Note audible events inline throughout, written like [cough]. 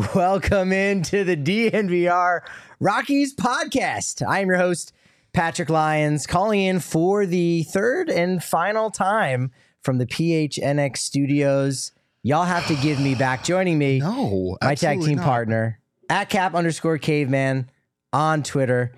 [laughs] Welcome into the DNVR Rockies podcast. I am your host, Patrick Lyons, calling in for the third and final time from the PHNX studios. Y'all have to give me back. Joining me, No, my tag team not. partner at cap underscore caveman on Twitter,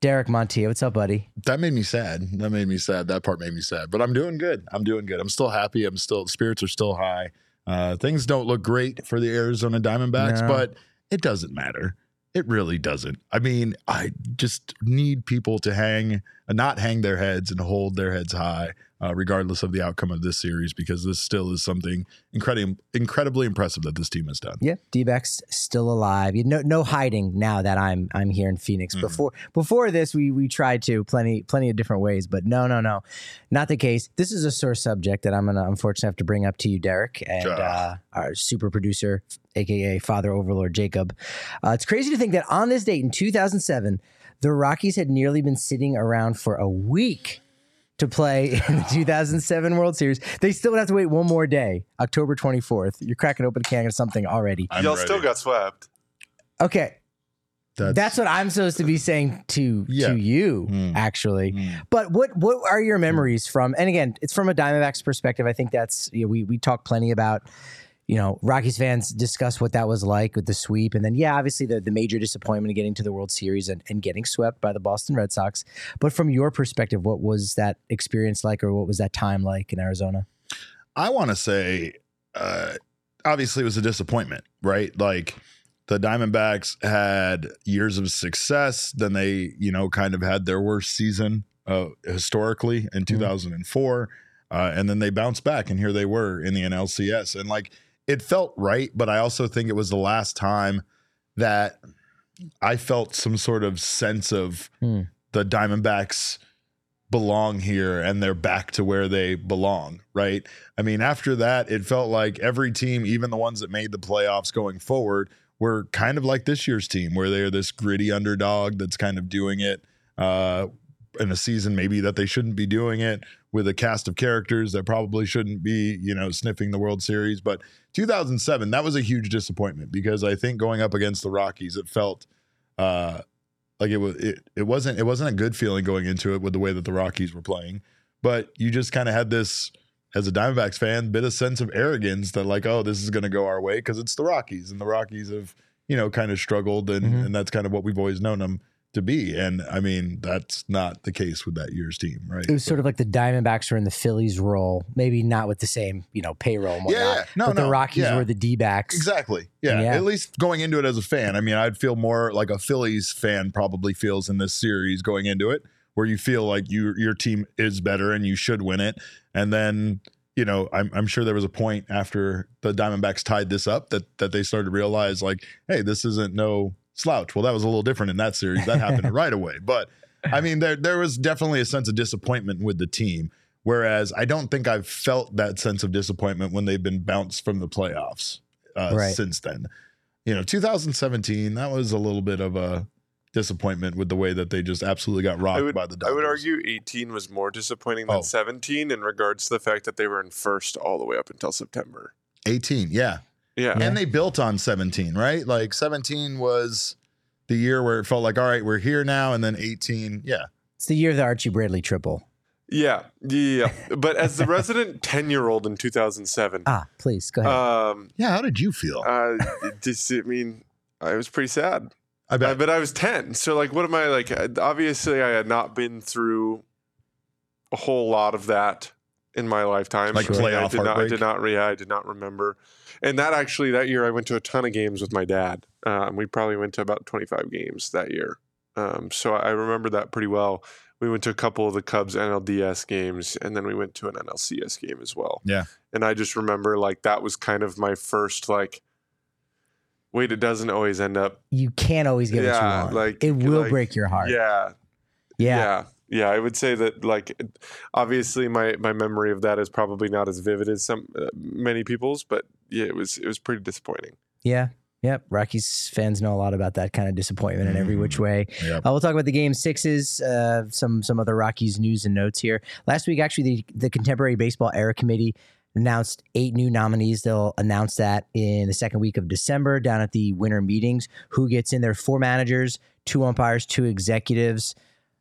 Derek Montilla. What's up, buddy? That made me sad. That made me sad. That part made me sad. But I'm doing good. I'm doing good. I'm still happy. I'm still spirits are still high. Uh, things don't look great for the Arizona Diamondbacks, No. but it doesn't matter. It really doesn't. I mean, I just need people to hang, not hang their heads and hold their heads high, uh, regardless of the outcome of this series, because this still is something incredibly, incredibly impressive that this team has done. Yeah, D-backs still alive. You no no hiding now that I'm I'm here in Phoenix. Mhm. Before before this, we we tried to plenty plenty of different ways, but no no no, not the case. This is a sore subject that I'm gonna unfortunately have to bring up to you, Derek, and uh, our super producer, aka Father Overlord Jacob. Uh, it's crazy to think that on this date in 2007, the Rockies had nearly been sitting around for a week to play in the [laughs] 2007 World Series. They still would have to wait one more day, October 24th. You're cracking open a can of something already. I'm Y'all ready. still got swept. Okay, that's, what I'm supposed to be saying to Yeah. to you, Mm. actually. Mm. But what what are your memories from? And again, it's from a Diamondbacks perspective. I think that's you know, we we talk plenty about. You know, Rockies fans discuss what that was like with the sweep, and then yeah, obviously the the major disappointment of getting to the World Series and, and getting swept by the Boston Red Sox. But from your perspective, what was that experience like, or what was that time like in Arizona? I want to say, uh, obviously, it was a disappointment, right? Like the Diamondbacks had years of success, then they, you know, kind of had their worst season uh, historically in 2004, uh, and then they bounced back, and here they were in the NLCS, and like it felt right, but I also think it was the last time that I felt some sort of sense of Hmm. the Diamondbacks belong here and they're back to where they belong, right? I mean, after that, it felt like every team, even the ones that made the playoffs going forward, were kind of like this year's team, where they're this gritty underdog that's kind of doing it uh, in a season maybe that they shouldn't be doing it with a cast of characters that probably shouldn't be, you know, sniffing the World Series. But 2007, that was a huge disappointment because I think going up against the Rockies, it felt uh, like it was it, it wasn't it wasn't a good feeling going into it with the way that the Rockies were playing. But you just kind of had this as a Diamondbacks fan, bit of sense of arrogance that like, oh, this is going to go our way because it's the Rockies, and the Rockies have you know kind of struggled, and Mhm. and that's kind of what we've always known them to be. And I mean, that's not the case with that year's team, right? It was sort of like the Diamondbacks were in the Phillies role, maybe not with the same you know payroll and Yeah, whatnot. yeah. No, but the. Rockies Yeah. were the D backs. Exactly. Yeah. Yeah. At least going into it as a fan. I mean, I'd feel more like a Phillies fan probably feels in this series going into it, where you feel like you your team is better and you should win it. And then, you know, I'm, I'm sure there was a point after the Diamondbacks tied this up that that they started to realize like, hey, this isn't no slouch. Well, that was a little different in that series. That happened [laughs] right away. But I mean, there there was definitely a sense of disappointment with the team. Whereas I don't think I've felt that sense of disappointment when they've been bounced from the playoffs uh, Right. since then. You know, 2017, that was a little bit of a disappointment with the way that they just absolutely got rocked would, by the I would argue 18 was more disappointing than Oh. 17 in regards to the fact that they were in first all the way up until September. 18, yeah. Yeah. Yeah. And they built on 17, right? Like 17 was the year where it felt like, all right, we're here now. And then 18, yeah. It's the year of the Archie Bradley triple. Yeah. Yeah. [laughs] but as the resident 10 year old in 2007, Ah, please go ahead. um, Yeah. How did you feel? uh, just, I mean, I was pretty sad. I bet. Uh, bet. but I was 10. So, like, what am I like? uh, Obviously, I had not been through a whole lot of that in my lifetime. Like I mean, I playoff did not, I did not, yeah, I did not remember. And that actually, that year, I went to a ton of games with my dad. Um, we probably went to about 25 games that year. Um, so I remember that pretty well. We went to a couple of the Cubs NLDS games, and then we went to an NLCS game as well. Yeah. And I just remember like that was kind of my first like. Wait, it doesn't always end up you can't always get what yeah, you want. like- it will like- break your heart. yeah, yeah. yeah, yeah. I would say that like obviously my my memory of that is probably not as vivid as some uh, many people's, but yeah, it was it was pretty disappointing. Yeah. Yep. Rockies fans know a lot about that kind of disappointment in every which way. Yep. Uh, we'll talk about the game sixes, uh, some some other Rockies news and notes here. Last week, actually, the, the Contemporary Baseball Era Committee announced eight new nominees. They'll announce that in the second week of December down at the winter meetings. Who gets in there? Four managers, two umpires, two executives.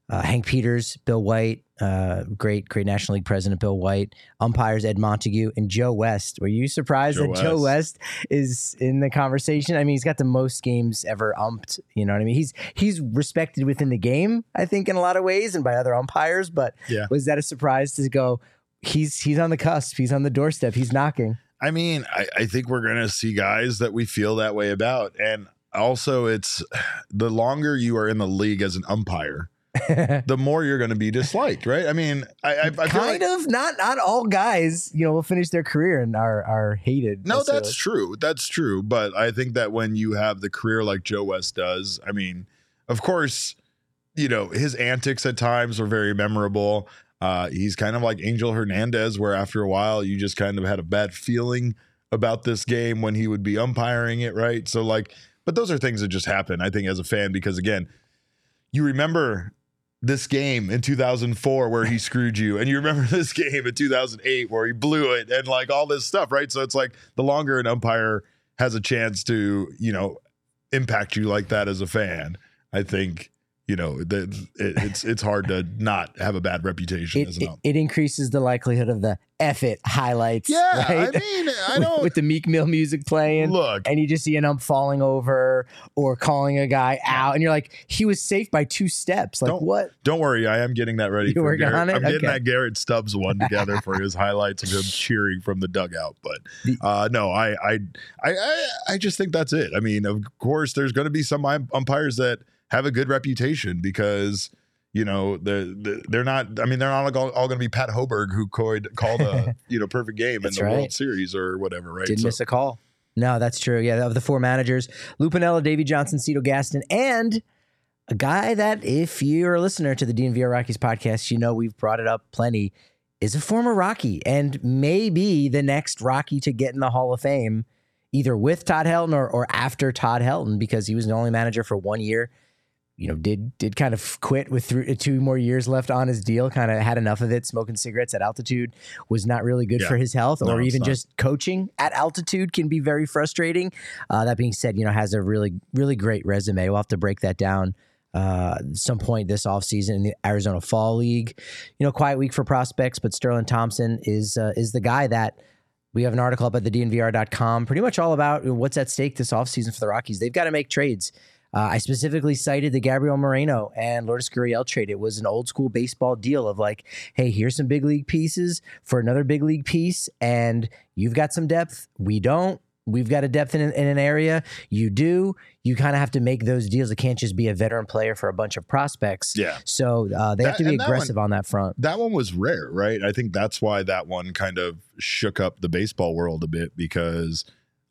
Uh, Hank Peters, Bill White, uh, great, great National League president Bill White, umpires Ed Montague, and Joe West. Were you surprised Joe that Joe West. West is in the conversation? I mean, he's got the most games ever umped. You know what I mean? He's he's respected within the game, I think, in a lot of ways, and by other umpires. But Yeah. was that a surprise to go? He's he's on the cusp. He's on the doorstep. He's knocking. I mean, I, I think we're gonna see guys that we feel that way about, and also it's [sighs] the longer you are in the league as an umpire, [laughs] the more you're going to be disliked, right? I mean, I, I, I feel kind like of not not all guys you know will finish their career and are are hated no, that's true, that's true. But I think that when you have the career like Joe West does, I mean, of course, you know his antics at times are very memorable. Uh, he's kind of like Angel Hernandez, where after a while you just kind of had a bad feeling about this game when he would be umpiring it, right? So like, but those are things that just happen. I think as a fan, because again, you remember this game in 2004 where he screwed you. And you remember [laughs] this game in 2008 where he blew it and like all this stuff right? So it's like the longer an umpire has a chance to you know impact you like that as a fan i think you know that it, it's it's hard to not have a bad reputation it, as an it, ump it increases the likelihood of the F it highlights. yeah right? i mean i [laughs] With- don't with the Meek Mill music playing. look and you just see an ump falling over or calling a guy out, and you're like, he was safe by two steps. Like Don't- what? Don't worry, I am getting that ready. You for working Garrett. on it? I'm getting Okay. that Garrett Stubbs one together for his [laughs] highlights of him cheering from the dugout. But uh, no, I, I, I, I, I just think that's it. I mean, of course, there's going to be some um- umpires that have a good reputation because you know they're they're not. I mean, they're not all, all going to be Pat Hoberg who called called a [laughs] you know perfect game in the right. World Series or whatever. Right? Didn't So- miss a call. No, that's true. Yeah, of the four managers, Lou Piniella, Davey Johnson, Cito Gaston, and a guy that, if you're a listener to the DNVR Rockies podcast, you know we've brought it up plenty, is a former Rocky and maybe the next Rocky to get in the Hall of Fame, either with Todd Helton or, or after Todd Helton, because he was the only manager for one year. You know, did did kind of quit with three, two more years left on his deal. Kind of had enough of it. Smoking cigarettes at altitude was not really good Yeah. for his health, No, or even just coaching at altitude can be very frustrating. Uh, that being said, you know, has a really, really great resume. We'll have to break that down uh, some point this offseason in the Arizona Fall League. You know, quiet week for prospects, but Sterlin Thompson is uh, is the guy that we have an article up at the DNVR.com pretty much all about what's at stake this offseason for the Rockies. They've got to make trades. Uh, I specifically cited the Gabriel Moreno and Lourdes Gurriel trade. It was an old school baseball deal of like, hey, here's some big league pieces for another big league piece, and you've got some depth. We don't. We've got a depth in, in an area. You do. You kind of have to make those deals. It can't just be a veteran player for a bunch of prospects. Yeah. So uh, they have to be that one- aggressive on that front. that one was rare, right? I think that's why that one kind of shook up the baseball world a bit because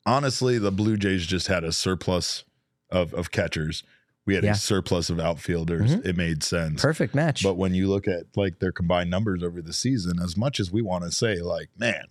honestly, the Blue Jays just had a surplus of of catchers. We had Yeah. a surplus of outfielders. Mhm. It made sense. Perfect match. But when you look at like their combined numbers over the season, as much as we want to say, like, man,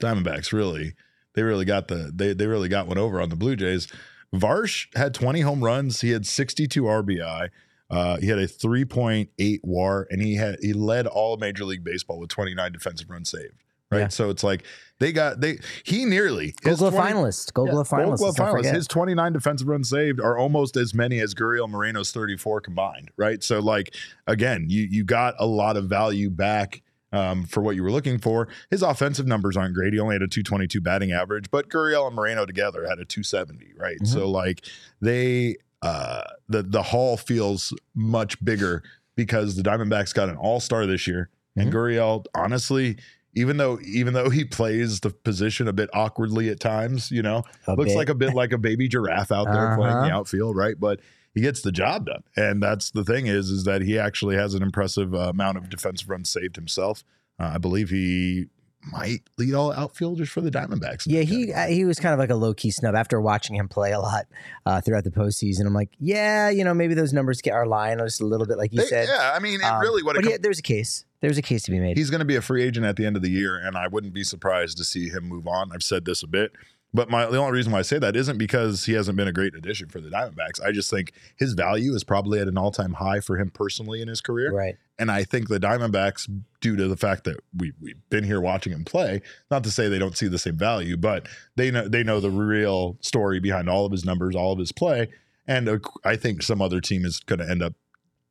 Diamondbacks really, they really got the they they really got one over on the Blue Jays. Varsch had 20 home runs. He had 62 RBI. Uh, he had a 3.8 WAR, and he had he led all of Major League Baseball with 29 defensive runs saved. Right, Yeah. so it's like they got they he nearly Gold Glove finalist. Gold yeah, Glove Gold finalist. Glove finalist. His 29 defensive runs saved are almost as many as Gurriel Moreno's 34 combined, right? So, like, again, you you got a lot of value back um, for what you were looking for. His offensive numbers aren't great. He only had a 222 batting average, but Gurriel and Moreno together had a 270, right? Mhm. So, like, they uh, the the haul feels much bigger because the Diamondbacks got an All Star this year, and Mhm. Gurriel, honestly. Even though, even though he plays the position a bit awkwardly at times, you know, A looks bit. like a bit like a baby giraffe out there playing the Uh-huh. outfield, right? But he gets the job done, and that's the thing is, is that he actually has an impressive uh, amount of defensive runs saved himself. Uh, I believe he might lead all outfielders for the Diamondbacks. Yeah, he category. he was kind of like a low key snub after watching him play a lot uh, throughout the postseason. I'm like, yeah, you know, maybe those numbers get- are lying just a little bit, like you They- said. yeah, I mean, it Um, really what it but comes yeah, there's a case. There's a case to be made. He's going to be a free agent at the end of the year, and I wouldn't be surprised to see him move on. I've said this a bit, But my the only reason why I say that isn't because he hasn't been a great addition for the Diamondbacks. I just think his value is probably at an all time high for him personally in his career. Right. And I think the Diamondbacks, due to the fact that we we've been here watching him play, not to say they don't see the same value, but they know they know the real story behind all of his numbers, all of his play, and uh, I think some other team is going to end up,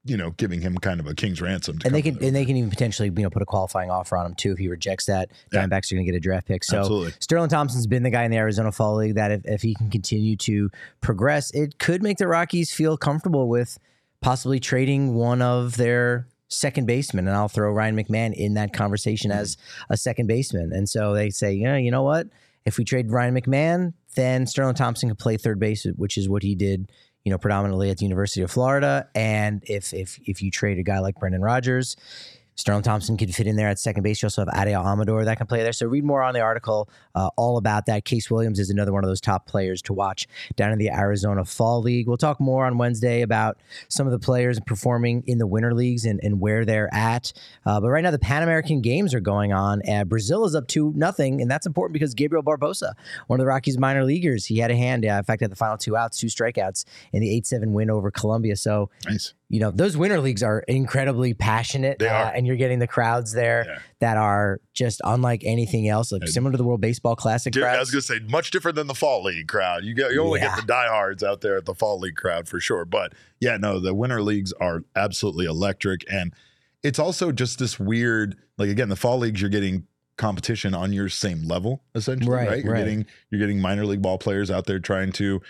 you know, giving him kind of a king's ransom. to And they can and they can even potentially you know put a qualifying offer on him too if he rejects that. Yeah. Diamondbacks are going to get a draft pick. So Absolutely. Sterlin Thompson's been the guy in the Arizona Fall League that if, if he can continue to progress, it could make the Rockies feel comfortable with possibly trading one of their second basemen. And I'll throw Ryan McMahon in that conversation hmm. as a second baseman. And so they say, yeah, you know what? If we trade Ryan McMahon, then Sterlin Thompson can play third base, which is what he did, you know, predominantly at the University of Florida. And if if if you trade a guy like Brendan Rodgers, Sterlin Thompson could fit in there at second base. You also have Adael Amador that can play there. So read more on the article uh, all about that. Case Williams is another one of those top players to watch down in the Arizona Fall League. We'll talk more on Wednesday about some of the players performing in the winter leagues and, and where they're at. Uh, but right now, the Pan American Games are going on. Uh, Brazil is up to nothing, and that's important because Gabriel Barbosa, one of the Rockies minor leaguers, he had a hand. Uh, in fact, had the final two outs, two strikeouts in the 8 7 win over Colombia. So Nice. You know those winter leagues are incredibly passionate They are. uh, and you're getting the crowds there Yeah. that are just unlike anything else like And- similar to the world baseball classic Dude, I was gonna say much different than the fall league crowd. You get you only Yeah. get the diehards out there at the fall league crowd for sure. But yeah, no, the winter leagues are absolutely electric, and it's also just this weird. Like again, the fall leagues, you're getting competition on your same level essentially, Right, right? You're right. getting you're getting minor league ball players out there trying to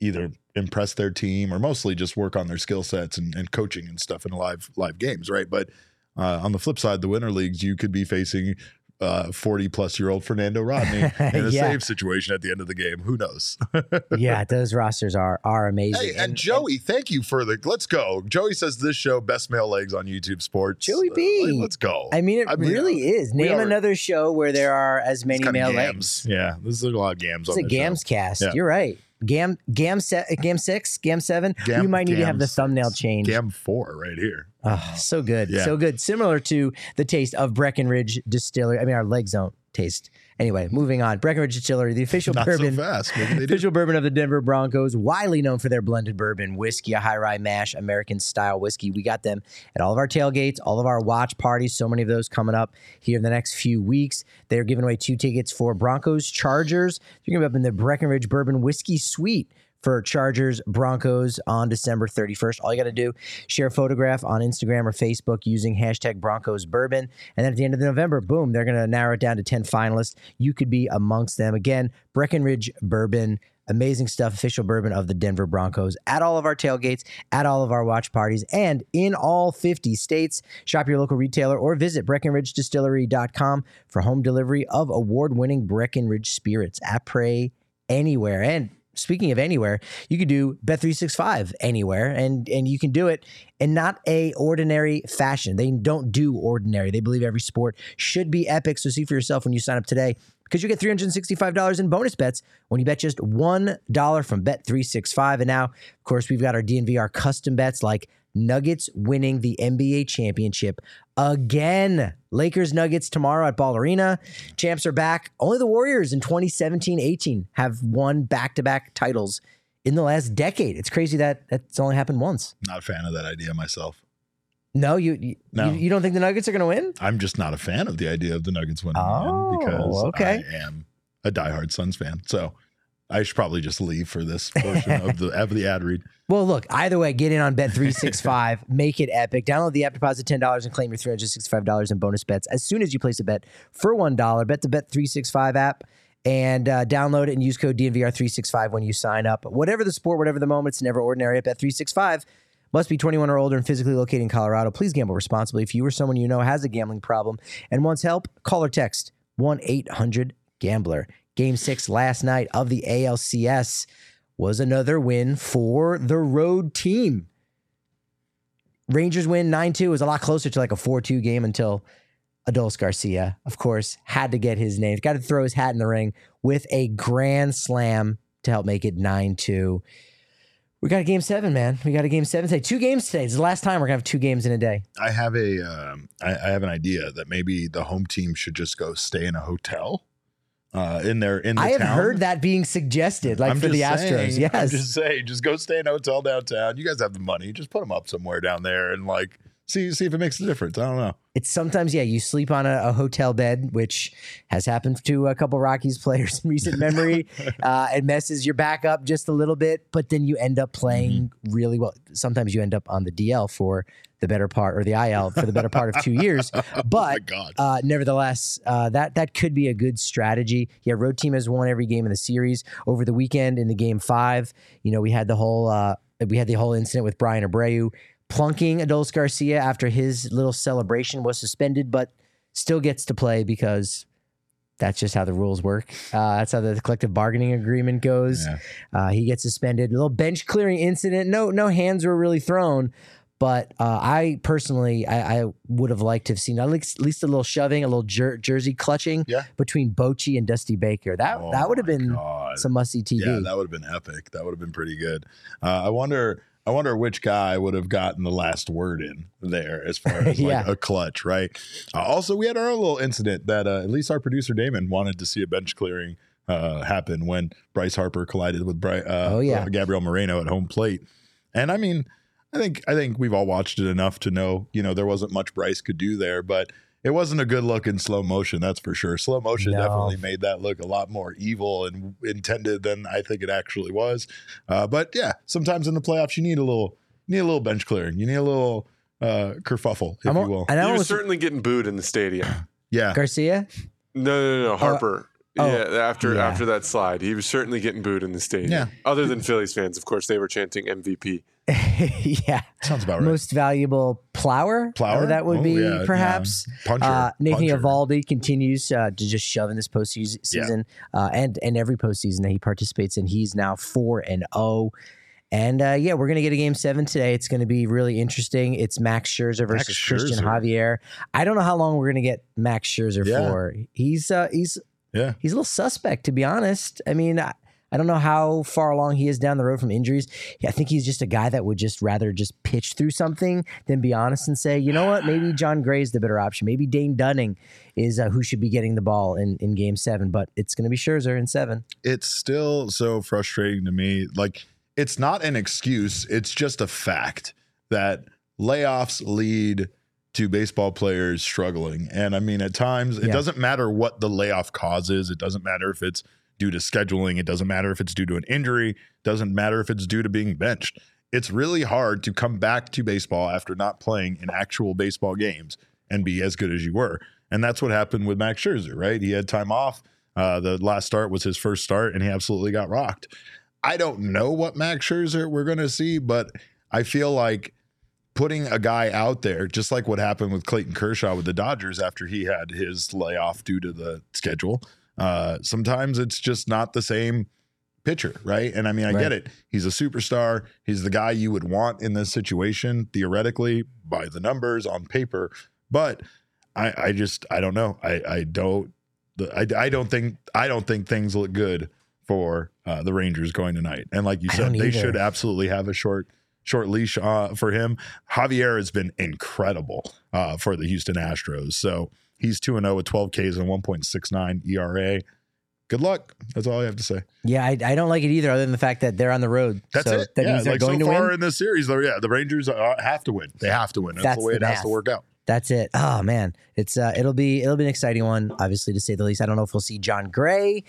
either impress their team or mostly just work on their skill sets and, and coaching and stuff in live live games, right? But uh, on the flip side, the winter leagues, you could be facing uh, 40 plus year old Fernando Rodney [laughs] in a Yeah. save situation at the end of the game. Who knows? [laughs] yeah those rosters are are amazing hey, and, Joey, thank you for the. Let's go. Joey says this show best male legs on YouTube Sports. Joey Uh, B. let's go. I mean, it I mean, really is. Name are- another show where there are as many male legs. Yeah, this is a lot of gams It's on a Gams cast. Yeah. You're right. Gam Gam se- Gam six, Gam seven. Gam- we might need to have the six. thumbnail changed. Gam four right here. Oh, so good. Yeah. So good. Similar to the taste of Breckenridge Distillery. I mean, our legs don't taste. Anyway, moving on. Breckenridge Distillery, the official [laughs] Not bourbon. so fast. They. [laughs] Official bourbon of the Denver Broncos, widely known for their blended bourbon whiskey, a high rye mash, American style whiskey. We got them at all of our tailgates, all of our watch parties. So many of those coming up here in the next few weeks. They're giving away two tickets for Broncos Chargers. You're going to be up in the Breckenridge Bourbon Whiskey Suite for Chargers Broncos on December 31st. All you got to do, share a photograph on Instagram or Facebook using hashtag Broncos Bourbon. And then at the end of the November, boom, they're going to narrow it down to 10 finalists. You could be amongst them. Again, Breckenridge Bourbon. Amazing stuff, official bourbon of the Denver Broncos at all of our tailgates, at all of our watch parties, and in all 50 states. Shop your local retailer or visit BreckenridgeDistillery.com for home delivery of award winning Breckenridge spirits at Pray anywhere. And speaking of anywhere, you could do Bet365 anywhere and and you can do it in not a ordinary fashion. They don't do ordinary. They believe every sport should be epic. So see for yourself when you sign up today because you get $365 in bonus bets when you bet just $1 from Bet365. And now, of course, we've got our DNVR custom bets like Nuggets winning the NBA championship again. Lakers Nuggets tomorrow at Ball Arena. Champs are back. Only the Warriors in 2017 18 have won back to back titles in the last decade. It's crazy that that's only happened once. Not a fan of that idea myself. No, you you, No. you, you don't think the Nuggets are going to win? I'm just not a fan of the idea of the Nuggets winning Oh, because okay. I am a diehard Suns fan. So I should probably just leave for this portion of the of the ad read. [laughs] Well, look, either way, get in on Bet365, [laughs] make it epic. Download the app, deposit $10, and claim your $365 in bonus bets as soon as you place a bet for $1. Bet the Bet365 app and uh, download it and use code DNVR365 when you sign up. Whatever the sport, whatever the moment, it's never ordinary at Bet365. Must be 21 or older and physically located in Colorado. Please gamble responsibly. If you or someone you know has a gambling problem and wants help, call or text 1 800 Gambler. Game six last night of the ALCS was another win for the road team. Rangers win 9 2 was a lot closer to like a 4 2 game until Adolis Garcia, of course, had to get his name. Got to throw his hat in the ring with a grand slam to help make it 9 2. We got a game seven, man. We got a game seven today. Two games today. It's the last time we're gonna have two games in a day. I have a um, I, I have an idea that maybe the home team should just go stay in a hotel uh, in their in the I have town. heard that being suggested, like I'm for the Astros. saying- Yes. I'm just say, just go stay in a hotel downtown. You guys have the money. Just put them up somewhere down there and like see see if it makes a difference. I don't know. it's sometimes yeah you sleep on a, a hotel bed which has happened to a couple rockies [laughs] players in recent memory [laughs] uh, it messes your back up just a little bit but then you end up playing really well sometimes you end up on the dl for the better part or the il for the better part of two years [laughs] oh but God. uh, nevertheless, uh, that that could be a good strategy. Yeah, road team has won every game in the series over the weekend in the game five. You know, we had the whole uh, we had the whole incident with Bryan Abreu plunking Adolis Garcia after his little celebration was suspended, but still gets to play because that's just how the rules work. Uh, that's how the collective bargaining agreement goes. Yeah. Uh, he gets suspended. A little bench clearing incident. No, no hands were really thrown. But uh, I personally, I, I would have liked to have seen at least, at least a little shoving, a little jer- jersey clutching Yeah. between Bochy and Dusty Baker. That Oh that would have been God. some musty TV. Yeah, that would have been epic. That would have been pretty good. Uh, I wonder. I wonder which guy would have gotten the last word in there as far [laughs] as like Yeah. a clutch, right? Uh, also, we had our own little incident that uh, at least our producer Damon wanted to see a bench clearing uh, happen when Bryce Harper collided with uh, Oh, yeah. uh, Gabriel Moreno at home plate. And I mean, I think I think we've all watched it enough to know, you know, there wasn't much Bryce could do there, but it wasn't a good look in slow motion, that's for sure. Slow motion No. definitely made that look a lot more evil and intended than I think it actually was. Uh, but yeah, sometimes in the playoffs you need a little you need a little bench clearing. You need a little uh kerfuffle, if I'm you will. and I He was certainly getting booed in the stadium. [clears throat] Yeah. Garcia. No, no, no, no. Harper. oh, yeah, after yeah. after that slide, he was certainly getting booed in the stadium. Yeah. Other than Phillies fans, of course, they were chanting MVP. [laughs] yeah, Sounds about right. most valuable plower. Plower? uh, that would Oh, be yeah, perhaps. yeah. Puncher. Uh, Nathan puncher. Eovaldi continues uh, to just shove in this postseason season, uh, and and every postseason that he participates in, he's now four and zero. And uh, yeah, we're gonna get a game seven today. It's gonna be really interesting. It's Max Scherzer versus Max Cristian Javier. I don't know how long we're gonna get Max Scherzer Yeah. for. He's uh, he's Yeah. he's a little suspect to be honest. I mean. I, I don't know how far along he is down the road from injuries. I think he's just a guy that would just rather just pitch through something than be honest and say, you know what, maybe Jon Gray's the better option. Maybe Dane Dunning is uh, who should be getting the ball in, in game seven, but it's going to be Scherzer in seven. it's still so frustrating to me. Like, it's not an excuse, it's just a fact that layoffs lead to baseball players struggling. And I mean, at times, it Yeah. doesn't matter what the layoff causes, it doesn't matter if it's due to scheduling, it doesn't matter if it's due to an injury, doesn't matter if it's due to being benched. It's really hard to come back to baseball after not playing in actual baseball games and be as good as you were. And that's what happened with Max Scherzer, right? He had time off. Uh, the last start was his first start, and he absolutely got rocked. I don't know what Max Scherzer we're going to see, but I feel like putting a guy out there, just like what happened with Clayton Kershaw with the Dodgers after he had his layoff due to the schedule, uh, sometimes it's just not the same pitcher, right? And I mean, I Right. get it. He's a superstar. He's the guy you would want in this situation, theoretically, by the numbers on paper. But I, I just, I don't know. I, I don't, I, I don't think, I don't think things look good for uh, the Rangers going tonight. And like you said, they should absolutely have a short, short leash uh, for him. Javier has been incredible uh, for the Houston Astros. So he's 2 0 with 12 Ks and 1.69 ERA. Good luck. That's all I have to say. Yeah, I, I don't like it either, other than the fact that they're on the road. That's so it. That yeah, means they're like going so to far win. in this series, though, yeah, the Rangers uh, have to win. They have to win. That's, That's the way the it has to work out. That's it. Oh man, it's uh, it'll be it'll be an exciting one, obviously to say the least. I don't know if we'll see Jon Gray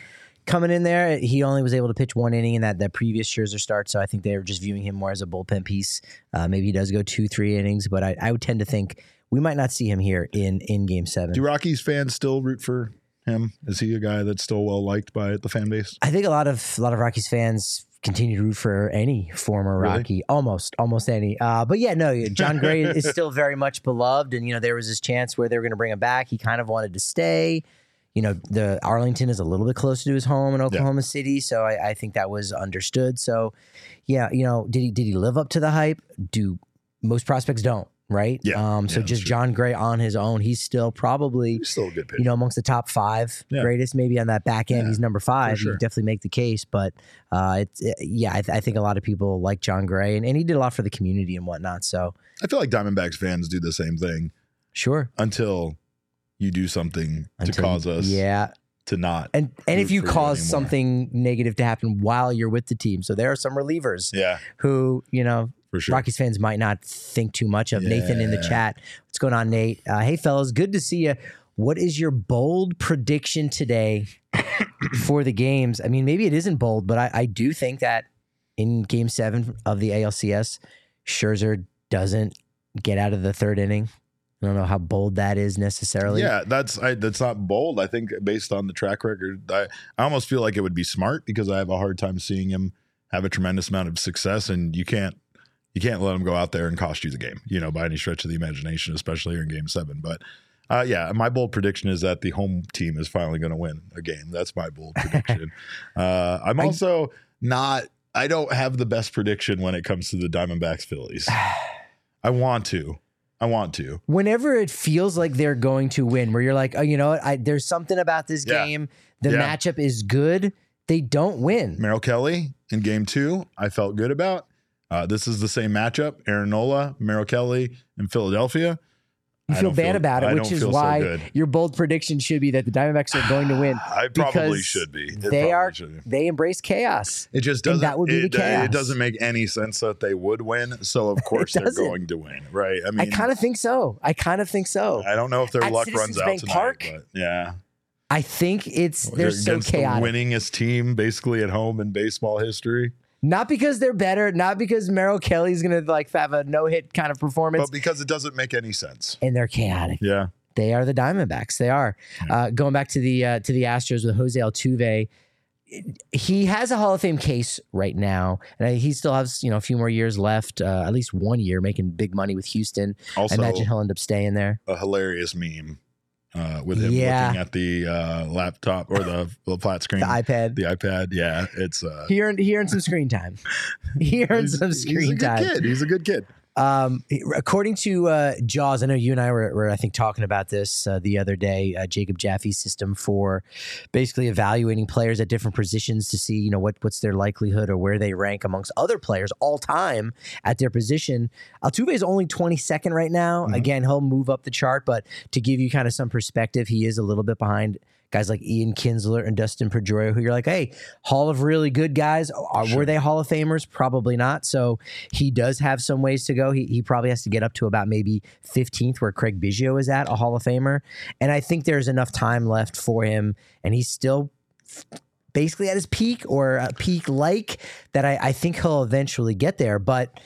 coming in there. He only was able to pitch one inning in that that previous Scherzer start, so I think they were just viewing him more as a bullpen piece. Uh, maybe he does go two, three innings, but I, I would tend to think we might not see him here in in Game Seven. Do Rockies fans still root for him? Is he a guy that's still well liked by the fan base? I think a lot of a lot of Rockies fans continue to root for any former Really? Rocky, almost almost any. Uh, but yeah, no, Jon Gray [laughs] is still very much beloved, and you know there was this chance where they were going to bring him back. He kind of wanted to stay. You know, the Arlington is a little bit closer to his home in Oklahoma City, so I, I think that was understood. So, yeah, you know, did he did he live up to the hype? Do most prospects don't, right? Yeah. Um. So Yeah, just. Jon Gray on his own, he's still probably He's still a good you know, amongst the top five Yeah. greatest, maybe on that back end, Yeah, he's number five. sure. You definitely make the case, but uh, it's it, yeah, I, th- I think a lot of people like Jon Gray, and, and he did a lot for the community and whatnot. So I feel like Diamondbacks fans do the same thing sure, until you do something Until to cause us yeah, to not. And and if you cause something negative to happen while you're with the team, so there are some relievers yeah, who you know for sure. Rockies fans might not think too much of. Nathan in the chat, what's going on, Nate? Uh, hey fellas, good to see you. What is your bold prediction today [coughs] for the games? I mean, maybe it isn't bold, but I, I do think that in Game Seven of the ALCS, Scherzer doesn't get out of the third inning. I don't know how bold that is necessarily. Yeah, that's I, that's not bold. I think based on the track record, I, I almost feel like it would be smart because I have a hard time seeing him have a tremendous amount of success, and you can't you can't let them go out there and cost you the game, you know, by any stretch of the imagination, especially here in Game Seven. But uh, yeah, my bold prediction is that the home team is finally going to win a game. That's my bold [laughs] prediction. uh, I'm I- also not. I don't have the best prediction when it comes to the Diamondbacks Phillies. [sighs] I want to. I want to. whenever it feels like they're going to win, where you're like, oh, you know what? I, there's something about this Yeah. game. The Yeah. matchup is good. They don't win. Merrill Kelly in game two, I felt good about. Uh, this is the same matchup. Aaron Nola, Merrill Kelly in Philadelphia. You feel bad feel- about it, which is feel so why your bold prediction should be that the Diamondbacks are going to win. [sighs] I probably should be. It They are. be. They embrace chaos. It just doesn't. that would be the chaos. it doesn't make any sense that they would win. So of [laughs] course they're going to win, right? I mean, I kind of think so. I kind of think so. I don't know if their At luck Citizens runs out Bank tonight, Park? but yeah, I think it's they're so against chaotic. the winningest team basically at home in baseball history, Not because they're better. Not because Merrill Kelly's gonna like have a no hit kind of performance. but because it doesn't make any sense. and they're chaotic. Yeah, They are the Diamondbacks. They are. Uh, going back to the uh, to the Astros with Jose Altuve, he has a Hall of Fame case right now, and he still has you know a few more years left, uh, at least one year, making big money with Houston. also I imagine he'll end up staying there. a hilarious meme uh, with him Yeah. looking at the uh, laptop or the, the flat screen, The iPad. the iPad. Yeah, it's uh, he earned he earned some screen time. He [laughs] earned some he's a good time. kid. He's a good kid. Um, according to uh, Jaws, I know you and I were, were I think, talking about this uh, the other day. Uh, Jacob Jaffe's system for basically evaluating players at different positions to see, you know, what what's their likelihood or where they rank amongst other players all time at their position. Altuve is only 22nd right now. Mhm. Again, he'll move up the chart, but to give you kind of some perspective, he is a little bit behind guys like Ian Kinsler and Dustin Pedroia, who you're like, hey, Hall of really good guys. Are, Sure. Were they Hall of Famers? Probably not. So he does have some ways to go. He, he probably has to get up to about maybe 15th, where Craig Biggio is at, a Hall of Famer. And I think there's enough time left for him, and he's still basically at his peak or a peak like that. I, I think he'll eventually get there. But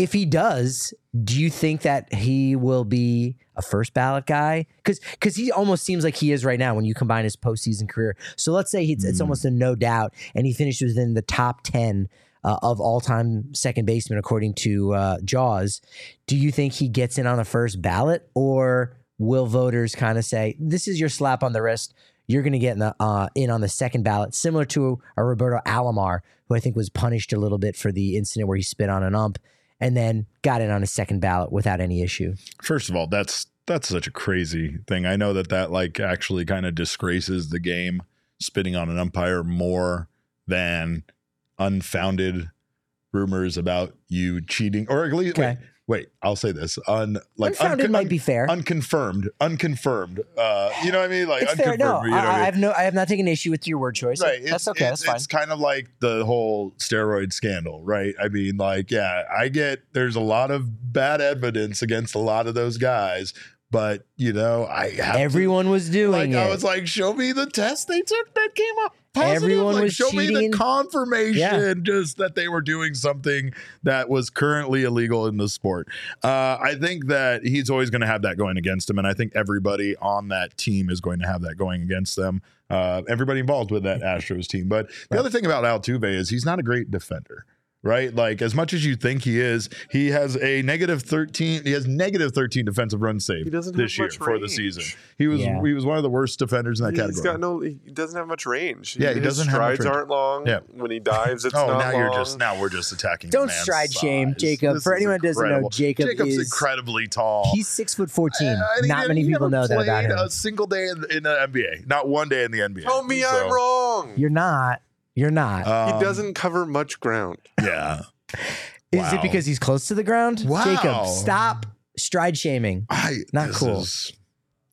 if he does, do you think that he will be a first ballot guy? Because because he almost seems like he is right now when you combine his postseason career. So let's say it's, it's Mm. almost a no doubt, and he finishes within the top ten uh, of all time second baseman according to uh, Jaws. Do you think he gets in on the first ballot, or will voters kind of say this is your slap on the wrist? You're going to get in, the, uh, in on the second ballot, similar to a Roberto Alomar, who I think was punished a little bit for the incident where he spit on an ump, and then got in on a second ballot without any issue. First of all, that's that's such a crazy thing. I know that that like actually kind of disgraces the game, spitting on an umpire more than unfounded rumors about you cheating, or at least Okay. Wait, I'll say this: un like Unfounded uncon- might be fair. unconfirmed, unconfirmed. Uh, you know what I mean? Like it's fair. No, you know I, I? I have no. I have not taken issue with your word choice. Right. That's okay. That's fine. it's kind of like the whole steroid scandal, right? I mean, like, yeah, I get there's a lot of bad evidence against a lot of those guys, but you know, I have to- Everyone was doing like it. I was like, show me the test they took that came up. Positive. Everyone like, was show me cheating. the confirmation just that they were doing something that was currently illegal in the sport. Uh, I think that he's always going to have that going against him, and I think everybody on that team is going to have that going against them. Uh, everybody involved with that [laughs] Astros team. But the Right. other thing about Altuve is he's not a great defender. Right, like as much as you think he is, he has a negative thirteen. He has negative thirteen defensive run save this year much for the season. He was Yeah. he was one of the worst defenders in that He's category. got no. He doesn't have much range. Yeah, he His doesn't have much strides aren't long. Yeah. When he dives, it's [laughs] oh, not now you're just now we're just attacking. Don't man's stride shame. Jacob. This For anyone who doesn't know. Jacob Jacob's is- incredibly tall. He's six foot fourteen. Uh, and he Not many people know that about him. A single day in, in the NBA, not one day in the NBA. Tell me So, I'm wrong. You're not. You're not. um, he doesn't cover much ground. Yeah, [laughs] is wow. it because he's close to the ground? Wow. Jacob, stop stride shaming. I Not cool. is-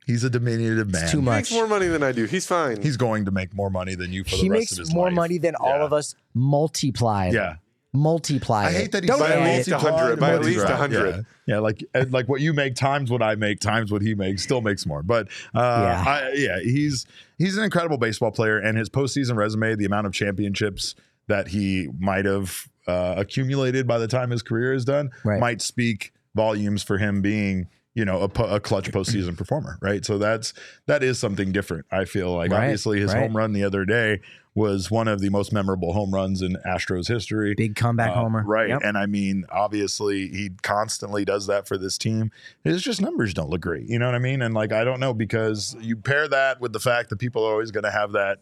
He's a diminutive man. too much. He makes more money than I do. He's fine. He's going to make more money than you for the rest of his life. He makes more money than all of us multiplied. Yeah. Multiplied. I hate that he's Don't By at add least it. a hundred, by at least a Yeah. hundred. Yeah, like like what you make times what I make times what he makes still makes more. But uh, Yeah. I, yeah, he's he's an incredible baseball player, and his postseason resume, the amount of championships that he might have uh, accumulated by the time his career is done, Right. might speak volumes for him being you know a, a clutch postseason performer, right? So that's that is something different. I feel like Right, obviously his right. home run the other day was one of the most memorable home runs in Astros history. Big comeback Uh, homer. Right. Yep. And I mean, obviously, he constantly does that for this team. It's just numbers don't look great. You know what I mean? And like, I don't know because you pair that with the fact that people are always going to have that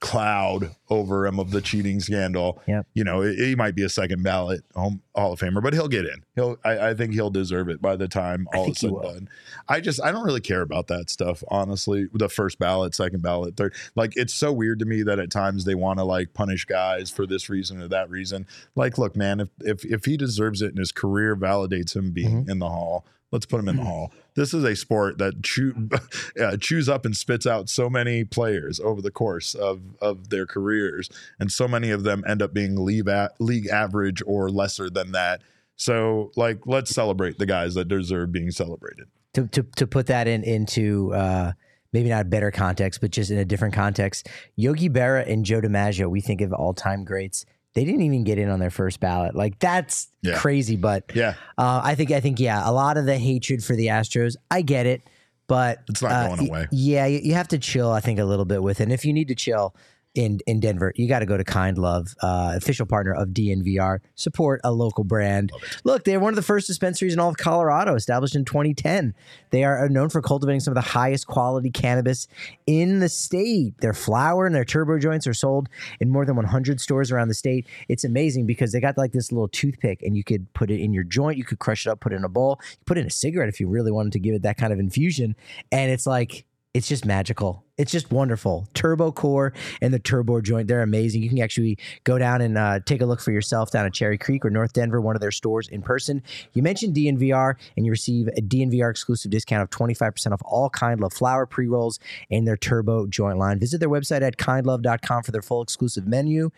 cloud over him of the cheating scandal. Yep. You know, he might be a second ballot home Hall of Famer, but he'll get in. He'll, I, I think he'll deserve it by the time all is he said and done. I just, I don't really care about that stuff, honestly. The first ballot, second ballot, third. Like, it's so weird to me that at times they want to like punish guys for this reason or that reason. Like, look, man, if if, if he deserves it and his career validates him being Mm-hmm. in the hall, let's put them in the hall. This is a sport that chew, [laughs] uh, chews up and spits out so many players over the course of of their careers, and so many of them end up being league a- league average or lesser than that. So, like, let's celebrate the guys that deserve being celebrated. to, to, to put that in into uh, maybe not a better context, but just in a different context, Yogi Berra and Joe DiMaggio, we think of all time greats. They didn't even get in on their first ballot. Like that's Yeah. crazy. But Yeah, uh, I think I think yeah, a lot of the hatred for the Astros, I get it, but It's not uh, going y- away. Yeah, you have to chill. I think a little bit with it. And if you need to chill in in Denver, you got to go to Kind Love, uh, official partner of DNVR. Support a local brand. Look, they're one of the first dispensaries in all of Colorado, established in 2010. They are known for cultivating some of the highest quality cannabis in the state. Their flower and their turbo joints are sold in more than 100 stores around the state. It's amazing because they got like this little toothpick, and you could put it in your joint. You could crush it up, put it in a bowl, you put it in a cigarette if you really wanted to give it that kind of infusion. And it's like it's just magical. It's just wonderful. Turbo Core and the Turbo Joint, they're amazing. You can actually go down and uh, take a look for yourself down at Cherry Creek or North Denver, one of their stores in person. You mentioned DNVR and you receive a DNVR exclusive discount of 25% off all Kind Love flower pre rolls and their Turbo Joint line. Visit their website at kindlove.com for their full exclusive menu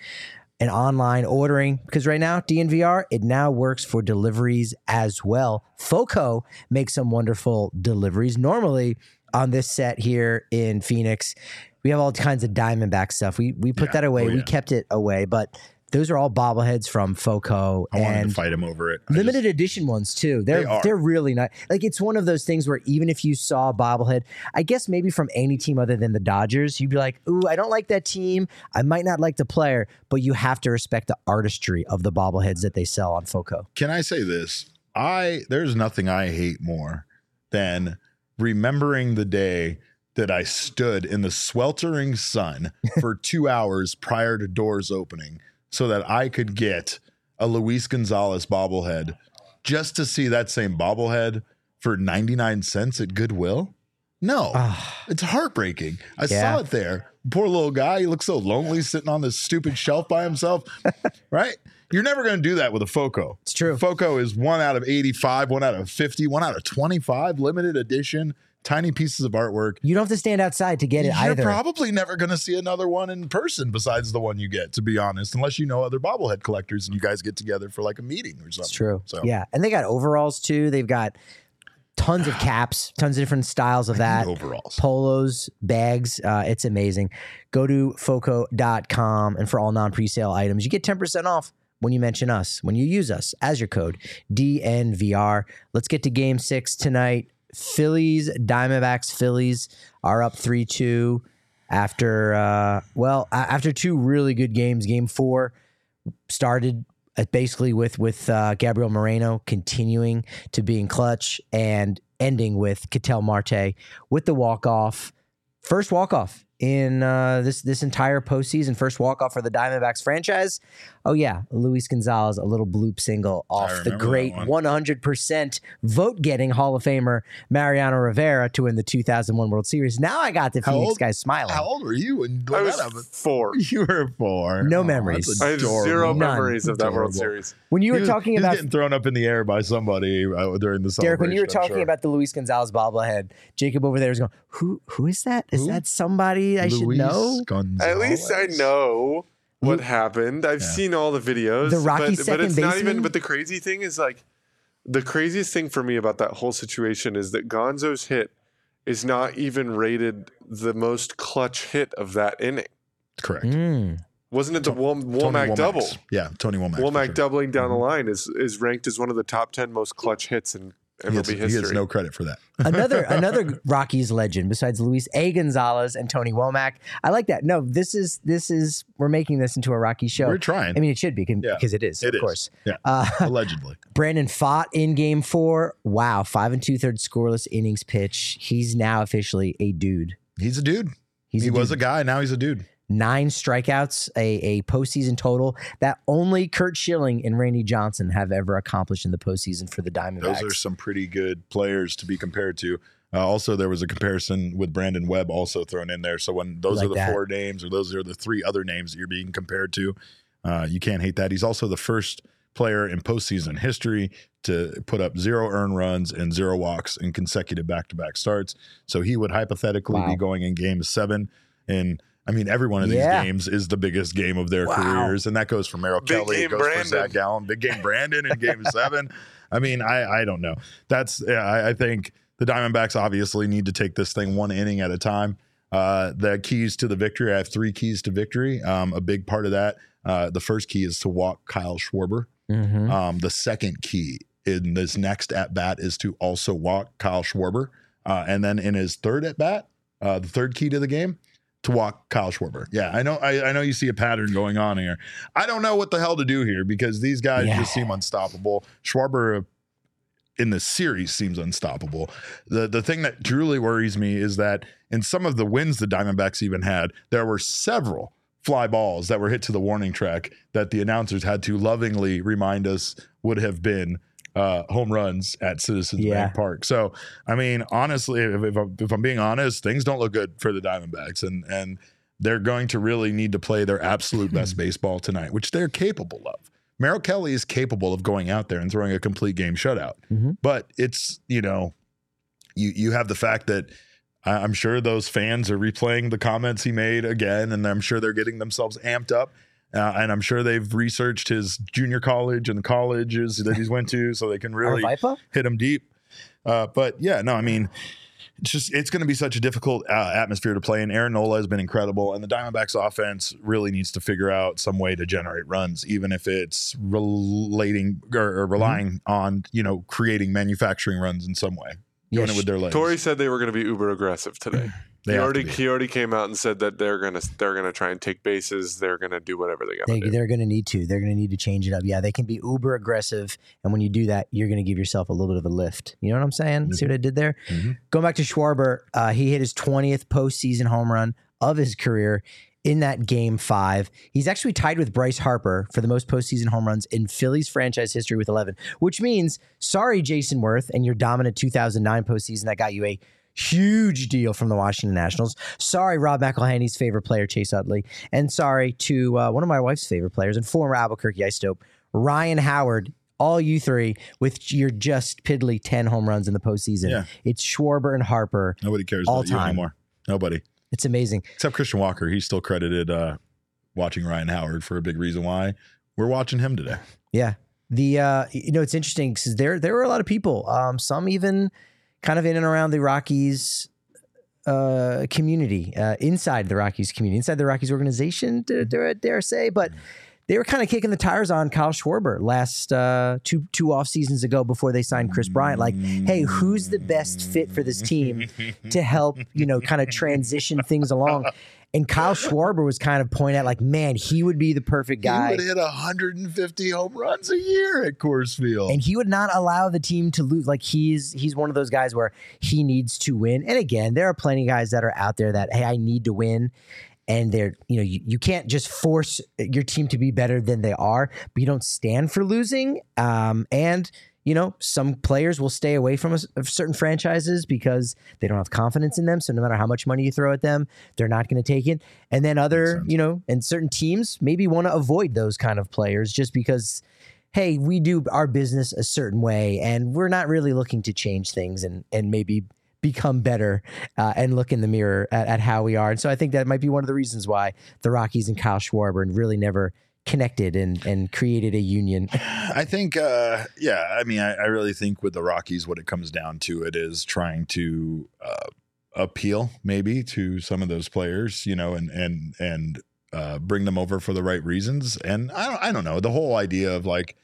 and online ordering because right now DNVR it now works for deliveries as well. Foco makes some wonderful deliveries. Normally on this set here in Phoenix, we have all kinds of Diamondback stuff. We we put Yeah. that away. Oh, We kept it away, but those are all bobbleheads from Foco I wanted to and fight him over it. I limited just- edition ones too. They're They are. they are really nice. Like it's one of those things where even if you saw a bobblehead, I guess maybe from any team other than the Dodgers, you'd be like, "Ooh, I don't like that team. I might not like the player, but you have to respect the artistry of the bobbleheads that they sell on Foco." can I say this? I there's nothing I hate more than remembering the day that I stood in the sweltering sun [laughs] for two hours prior to doors opening so that I could get a Luis Gonzalez bobblehead just to see that same bobblehead for 99 cents at Goodwill. No, Ah, it's heartbreaking. I Yeah. saw it there. Poor little guy. He looks so lonely sitting on this stupid shelf by himself. [laughs] right? You're never going to do that with a Foco. it's true. Foco is one out of 85, one out of 50, one out of 25, limited edition, tiny pieces of artwork. You don't have to stand outside to get it You're either. probably never going to see another one in person besides the one you get, to be honest, unless you know other bobblehead collectors and you guys get together for like a meeting or something. It's true. So Yeah, and they got overalls too. They've got tons of [sighs] caps, tons of different styles of that. overalls. polos, bags. Uh, it's amazing. Go to foco.com and for all non presale items, you get 10% off when you mention us, when you use us as your code DNVR. Let's get to game six tonight. Phillies, Diamondbacks, Phillies are up 3 2 after, uh, well, after two really good games. Game four started basically with with uh, Gabriel Moreno continuing to be in clutch and ending with Ketel Marte with the walk off, first walk off in uh, this this entire postseason. First walk off for the Diamondbacks franchise. Oh yeah, Luis Gonzalez, a little bloop single off the great 100% vote getting Hall of Famer Mariano Rivera to win the 2001 World Series. Now I got the How Phoenix old- guys smiling. How old were you when I was that four. [laughs] You were four. No Oh, memories. I have zero None. memories of that World Series. When you He were was- talking he was about getting thrown up in the air by somebody uh, during the celebration. Derek, when you were I'm talking sure. about the Luis Gonzalez bobblehead, Jacob over there was going, "Who? Who is that? Is Who? that somebody I should Luis know?" At least I know what Lu- happened. I've Yeah. seen all the videos. The Rocky but, but second it's not even. But the crazy thing is like, the craziest thing for me about that whole situation is that Gonzo's hit is not even rated the most clutch hit of that inning. Correct. Mm. Wasn't it the Wol- Tony Womack double? Yeah, Tony Womack. for Womack sure. doubling down the Mhm. line is is ranked as one of the top ten most clutch hits in He MLB gets, he history. gets no credit for that. [laughs] another another Rockies legend besides Luis A. Gonzalez and Tony Womack. I like that. No, this is this is we're making this into a Rocky show. We're trying. I mean, it should be can- Yeah, because it is, it of is. course. Yeah. Uh, allegedly. [laughs] Brandon Pfaadt in Game Four. Wow, five and two thirds scoreless innings pitch. He's now officially a dude. He's a dude. He's he a was a guy. Now he's a dude. Nine strikeouts, a, a postseason total that only Curt Schilling and Randy Johnson have ever accomplished in the postseason for the Diamondbacks. Those are some pretty good players to be compared to. Uh, also, there was a comparison with Brandon Webb also thrown in there. So when those Like are the that. four names, or those are the three other names that you're being compared to, uh, you can't hate that. He's also the first player in postseason history to put up zero earned runs and zero walks in consecutive back-to-back starts. So he would hypothetically Wow. be going in Game Seven. And I mean, every one of Yeah. these games is the biggest game of their Wow. careers, and that goes for Merrill Big Kelly, it game goes for Brandon. Zach Gallen, big game Brandon in Game [laughs] Seven. I mean, I I don't know. That's yeah, I, I think the Diamondbacks obviously need to take this thing one inning at a time. Uh, the keys to the victory. I have three keys to victory. Um, a big part of that. Uh, the first key is to walk Kyle Schwarber. Mhm. Um, the second key in this next at bat is to also walk Kyle Schwarber. Uh, and then in his third at bat, uh, the third key to the game, to walk Kyle Schwarber. Yeah, I know. I, I know you see a pattern going on here. I don't know what the hell to do here because these guys Yeah. just seem unstoppable. Schwarber in the series seems unstoppable. The the thing that truly worries me is that in some of the wins the Diamondbacks even had, there were several fly balls that were hit to the warning track that the announcers had to lovingly remind us would have been uh, home runs at Citizens Yeah. Bank Park. So, I mean, honestly, if, if, I'm, if I'm being honest, things don't look good for the Diamondbacks, and and they're going to really need to play their absolute best [laughs] baseball tonight, which they're capable of. Merrill Kelly is capable of going out there and throwing a complete game shutout, Mhm. but it's you know, you you have the fact that I'm sure those fans are replaying the comments he made again, and I'm sure they're getting themselves amped up. Uh, and I'm sure they've researched his junior college and the colleges that he's went to, so they can really Vipa? hit him deep. Uh, but yeah, no, I mean, it's just it's going to be such a difficult uh, atmosphere to play in. Aaron Nola has been incredible, and the Diamondbacks offense really needs to figure out some way to generate runs, even if it's relating or, or relying on you know creating manufacturing runs in some way, doing Yes. it with their legs. Torey said they were going to be uber aggressive today. [clears throat] They he already he already came out and said that they're gonna they're gonna try and take bases. They're gonna do whatever they gotta They, do. they're going to need to. They're going to need to change it up. Yeah, they can be uber aggressive, and when you do that, you're going to give yourself a little bit of a lift. You know what I'm saying? See what I did there? Mhm. Going back to Schwarber, uh, he hit his 20th postseason home run of his career in that game five. He's actually tied with Bryce Harper for the most postseason home runs in Phillies franchise history with 11, which means, sorry, Jayson Werth, and your dominant 2009 postseason that got you a huge deal from the Washington Nationals. Sorry, Rob McElhaney's favorite player, Chase Utley. And sorry to uh, one of my wife's favorite players and former Albuquerque Isotopes, Ryan Howard. All you three with your just piddly 10 home runs in the postseason. Yeah. It's Schwarber and Harper. Nobody cares All about you time. anymore. Nobody It's amazing. except Christian Walker. He's still credited uh, watching Ryan Howard for a big reason why we're watching him today. Yeah. The uh you know it's interesting because there there were a lot of people, um, some even kind of in and around the Rockies uh community, uh inside the Rockies community, inside the Rockies organization, dare, dare, dare say, but they were kind of kicking the tires on Kyle Schwarber last uh two two off seasons ago before they signed Kris Bryant. Like, hey, who's the best fit for this team [laughs] to help, you know, kind of transition things along? And Kyle Schwarber was kind of pointing out, like, man, he would be the perfect guy. He would hit 150 home runs a year at Coors Field. and he would not allow the team to lose. Like he's he's one of those guys where he needs to win. And again, there are plenty of guys that are out there that hey, I need to win. And they're, you know, you, you can't just force your team to be better than they are, but you don't stand for losing. Um, and you know, some players will stay away from a, of certain franchises because they don't have confidence in them. So no matter how much money you throw at them, they're not going to take it. And then other, you know, and certain teams maybe want to avoid those kind of players just because hey, we do our business a certain way and we're not really looking to change things and and maybe become better uh, and look in the mirror at, at how we are. And so I think that might be one of the reasons why the Rockies and Kyle Schwarber really never connected and and created a union. I think, uh, yeah, I mean, I, I really think with the Rockies, what it comes down to it is trying to uh, appeal maybe to some of those players, you know, and and and uh, bring them over for the right reasons. And I don't, I don't know the whole idea of like,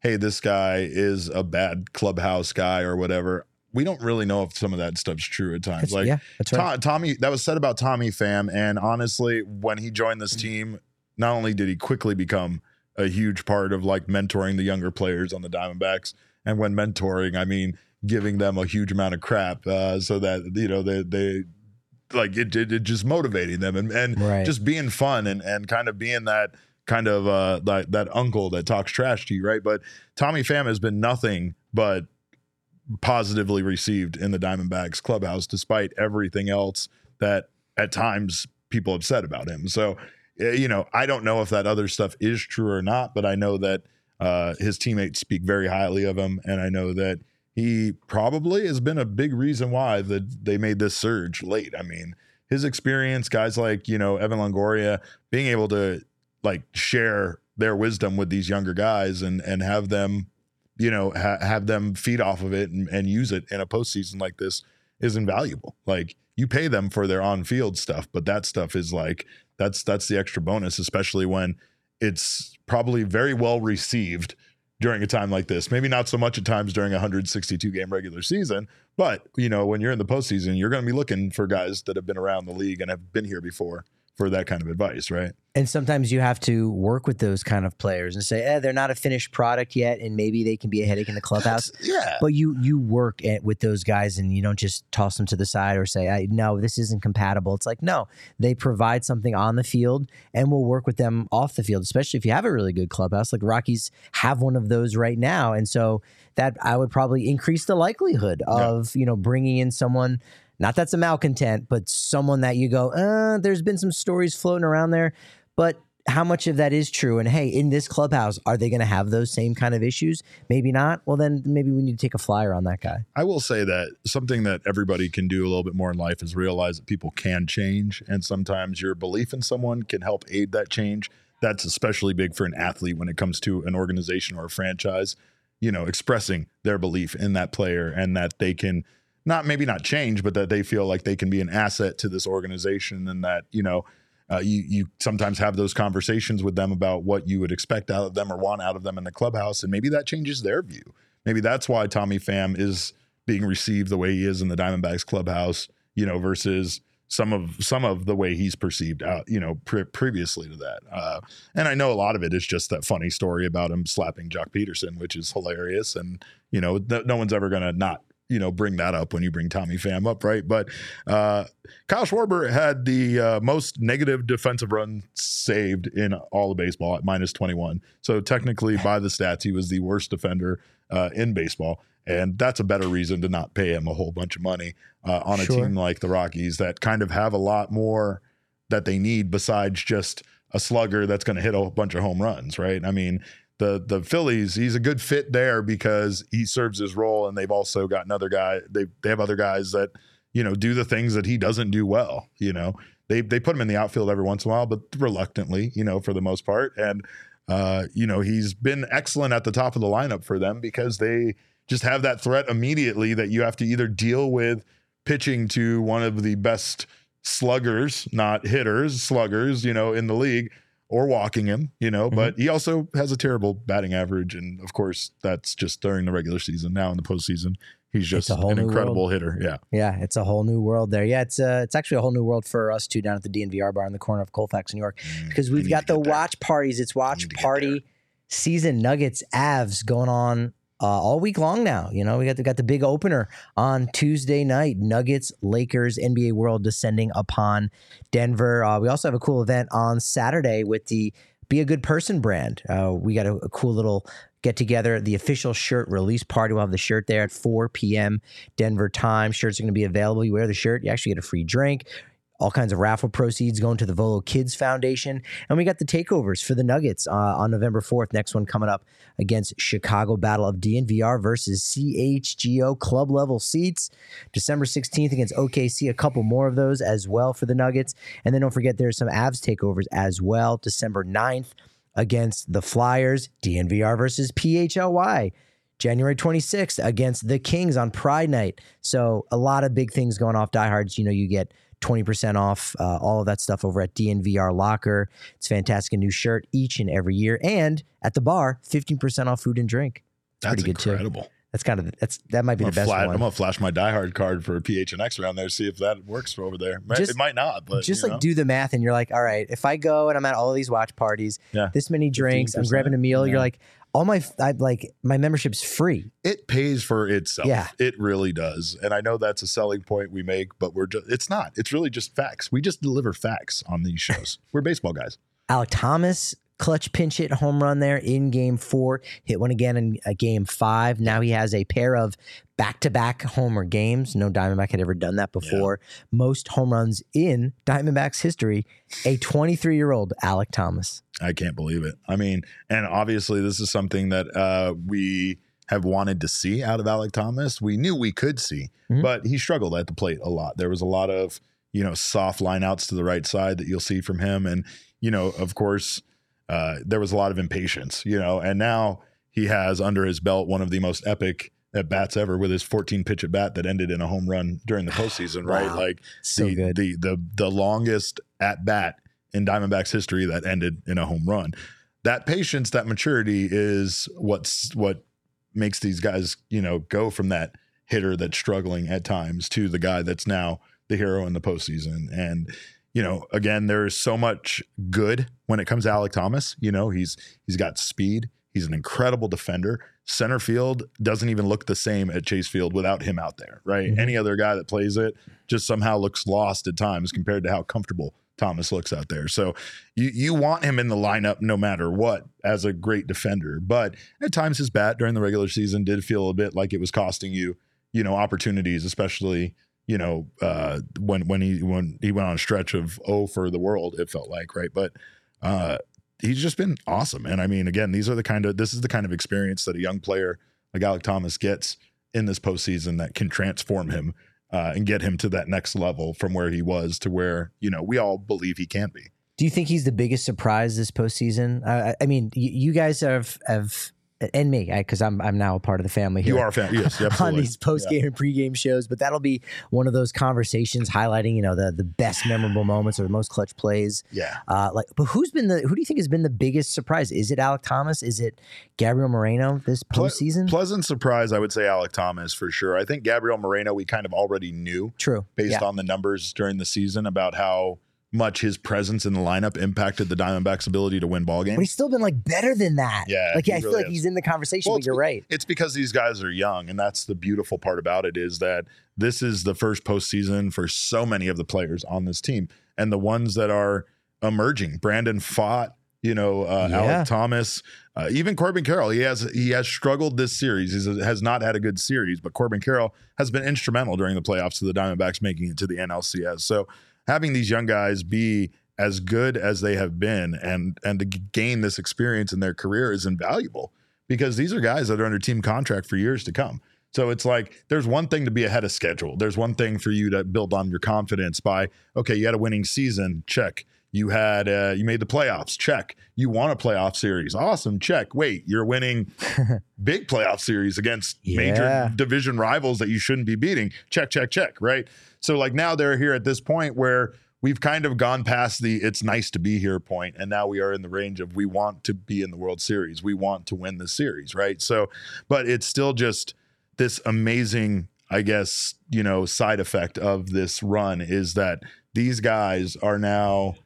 hey, this guy is a bad clubhouse guy or whatever. We don't really know if some of that stuff's true at times. Like, yeah, right. To- Tommy, that was said about Tommy Pham. And honestly, when he joined this team, not only did he quickly become a huge part of like mentoring the younger players on the Diamondbacks, and when mentoring, I mean giving them a huge amount of crap uh, so that you know they they like it, it, it just motivating them and, and Right. just being fun and and kind of being that kind of uh that, that uncle that talks trash to you right but tommy pham has been nothing but positively received in the diamondbacks clubhouse despite everything else that at times people have said about him so you know i don't know if that other stuff is true or not but i know that uh his teammates speak very highly of him and i know that he probably has been a big reason why that they made this surge late. I mean, his experience, guys like you know Evan Longoria, being able to like share their wisdom with these younger guys and and have them, you know, ha- have them feed off of it and, and use it in a postseason like this is invaluable. Like you pay them for their on field stuff, but that stuff is like that's that's the extra bonus, especially when it's probably very well received during a time like this. Maybe not so much at times during a 162 game regular season, but you know, when you're in the postseason, you're going to be looking for guys that have been around the league and have been here before for that kind of advice, right? And sometimes you have to work with those kind of players and say, eh, they're not a finished product yet, and maybe they can be a headache in the [laughs] clubhouse. That's- yeah. But you you work at, with those guys, and you don't just toss them to the side or say, I, "No, this isn't compatible." It's like, no, they provide something on the field, and we'll work with them off the field. Especially if you have a really good clubhouse, like Rockies have one of those right now, and so that I would probably increase the likelihood of you know bringing in someone. Not that's a malcontent, but someone that you go, uh, there's been some stories floating around there, but how much of that is true? And hey, in this clubhouse, are they going to have those same kind of issues? Maybe not. Well, then maybe we need to take a flyer on that guy. I will say that something that everybody can do a little bit more in life is realize that people can change. And sometimes your belief in someone can help aid that change. That's especially big for an athlete when it comes to an organization or a franchise, you know, expressing their belief in that player and that they can not maybe not change, but that they feel like they can be an asset to this organization and that, you know, uh, you you sometimes have those conversations with them about what you would expect out of them or want out of them in the clubhouse, and maybe that changes their view. Maybe that's why Tommy Pham is being received the way he is in the Diamondbacks clubhouse, you know, versus some of some of the way he's perceived out, you know, pre- previously to that. Uh, and I know a lot of it is just that funny story about him slapping Joc Pederson, which is hilarious, and you know, th- no one's ever gonna not you know bring that up when you bring Tommy Pham up, right? But uh, Kyle Schwarber had the uh, most negative defensive run saved in all of baseball at minus 21. So technically, by the stats, he was the worst defender uh, in baseball. And that's a better reason to not pay him a whole bunch of money uh, on a Sure. team like the Rockies that kind of have a lot more that they need besides just a slugger that's going to hit a bunch of home runs, right? I mean, the the Phillies, he's a good fit there because he serves his role, and they've also got another guy. They they have other guys that you know do the things that he doesn't do well. You know, they they put him in the outfield every once in a while, but reluctantly, you know, for the most part. And uh, you know, he's been excellent at the top of the lineup for them because they just have that threat immediately that you have to either deal with pitching to one of the best sluggers, not hitters, sluggers, you know, in the league, or walking him, you know. But he also has a terrible batting average, and of course, that's just during the regular season. Now in the postseason, he's just an incredible hitter. Yeah. Yeah, it's a whole new world there. Yeah, it's uh, it's actually a whole new world for us too down at the DNVR bar in the corner of Colfax, New York, because Mm, I we've got the watch parties. It's watch need to get party season. Nuggets Avs going on uh, all week long now. You know, we got the, got the big opener on Tuesday night. Nuggets Lakers NBA World descending upon Denver. Uh, we also have a cool event on Saturday with the Be a Good Person brand. Uh, we got a, a cool little get together. The official shirt release party. We'll have the shirt there at 4 p.m. Denver time. Shirts are going to be available. You wear the shirt, you actually get a free drink. All kinds of raffle proceeds going to the Volo Kids Foundation. And we got the takeovers for the Nuggets uh, on November 4th. Next one coming up against Chicago Battle of DNVR versus CHGO club level seats. December 16th against OKC. A couple more of those as well for the Nuggets. And then don't forget there's some Avs takeovers as well. December 9th against the Flyers. DNVR versus PHLY. January 26th against the Kings on Pride Night. So a lot of big things going off. Diehards, you know, you get 20% off uh, all of that stuff over at DNVR Locker. It's fantastic. A new shirt each and every year. And at the bar, 15% off food and drink. That's pretty good, too. incredible. That's kind of, that's that might be the best flat, I'm gonna flash my diehard card for PHNX around there, see if that works over there. Just- it might not, but Just like know. do the math and you're like, all right, if I go and I'm at all of these watch parties, Yeah. this many drinks, I'm grabbing a meal, you're like, all my, I like, my membership's free. it pays for itself. Yeah. It really does. And I know that's a selling point we make, but we're just it's not. It's really just facts. We just deliver facts on these shows. we're baseball guys. Alec Thomas, clutch pinch hit home run there in game four, hit one again in uh, game five. Now he has a pair of back to back homer games. No Diamondback had ever done that before. Most home runs in Diamondbacks history. A 23 year old Alec Thomas. I can't believe it. I mean, and obviously this is something that uh, we have wanted to see out of Alec Thomas. We knew we could see, Mhm. but he struggled at the plate a lot. There was a lot of, you know, soft lineouts to the right side that you'll see from him. And, you know, of course, uh, there was a lot of impatience, you know, and now he has under his belt one of the most epic at bats ever with his 14 pitch at bat that ended in a home run during the [sighs] postseason, right? Like So the, good. The, the the longest at bat in Diamondbacks history that ended in a home run. That patience, that maturity is what's what makes these guys, you know, go from that hitter that's struggling at times to the guy that's now the hero in the postseason. And you know, again, there's so much good when it comes to Alec Thomas. You know, he's he's got speed. He's an incredible defender. Center field doesn't even look the same at Chase Field without him out there, right? Mhm. Any other guy that plays it just somehow looks lost at times compared to how comfortable Thomas looks out there. So you you want him in the lineup no matter what as a great defender. But at times his bat during the regular season did feel a bit like it was costing you, you know, opportunities, especially you know uh, when when he when he went on a stretch of oh for the world, it felt like right. But uh, he's just been awesome. And I mean, again, these are the kind of this is the kind of experience that a young player like Alec Thomas gets in this postseason that can transform him uh, and get him to that next level from where he was to where you know we all believe he can be. Do you think he's the biggest surprise this postseason? I, mean, you guys have have and me because I'm I'm now a part of the family here. You are a fan, yes, [laughs] on these post game and pregame shows, but that'll be one of those conversations highlighting you know the the best memorable moments or the most clutch plays. yeah, Uh, like, but who's been the who do you think has been the biggest surprise? Is it Alec Thomas? Is it Gabriel Moreno this Ple- postseason? pleasant surprise. I would say Alec Thomas for sure. I think Gabriel Moreno we kind of already knew True. based yeah. on the numbers during the season about how much his presence in the lineup impacted the Diamondbacks' ability to win ball games. but he's still been like better than that. Yeah, like he I feel like has. he's in the conversation. Well, but you're right. It's because these guys are young, and that's the beautiful part about it is that this is the first postseason for so many of the players on this team, and the ones that are emerging. Brandon Pfaadt. you know, uh, Yeah. Alec Thomas, uh, even Corbin Carroll. He has he has struggled this series. He has not had a good series, but Corbin Carroll has been instrumental during the playoffs to the Diamondbacks making it to the NLCS. So having these young guys be as good as they have been and and to gain this experience in their career is invaluable because these are guys that are under team contract for years to come. So it's like there's one thing to be ahead of schedule. There's one thing for you to build on your confidence by okay, you had a winning season, check. You had uh, you made the playoffs, check. You won a playoff series, awesome, check. Wait, you're winning [laughs] big playoff series against Yeah. major division rivals that you shouldn't be beating, check, check, check. Right. So like now they're here at this point where we've kind of gone past the it's nice to be here point and now we are in the range of we want to be in the world series we want to win the series right so but it's still just this amazing, I guess, you know, side effect of this run is that these guys are now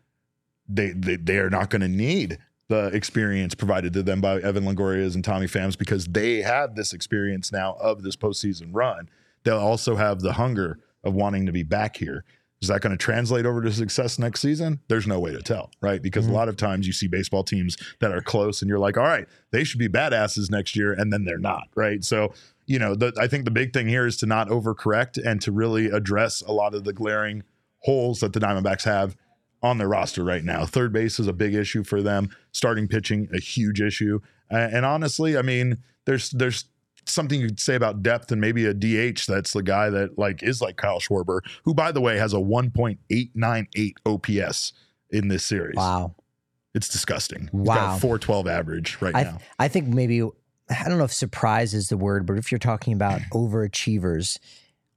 they they, they are not going to need the experience provided to them by Evan Longoria's and Tommy Phams because they have this experience now of this postseason run. They'll also have the hunger of wanting to be back here. Is that going to translate over to success next season? There's no way to tell, right? Because Mhm. a lot of times you see baseball teams that are close and you're like, all right, they should be badasses next year, and then they're not, right? So, you know, the, I think the big thing here is to not overcorrect and to really address a lot of the glaring holes that the Diamondbacks have on their roster right now. Third base is a big issue for them. Starting pitching, a huge issue. And honestly, I mean, there's there's something you could say about depth and maybe a DH that's the guy that like is like Kyle Schwarber, who by the way has a 1.898 OPS in this series. Wow. It's disgusting. Wow. got 412 average right I, now. I think maybe I don't know if surprise is the word, but if you're talking about [clears throat] overachievers,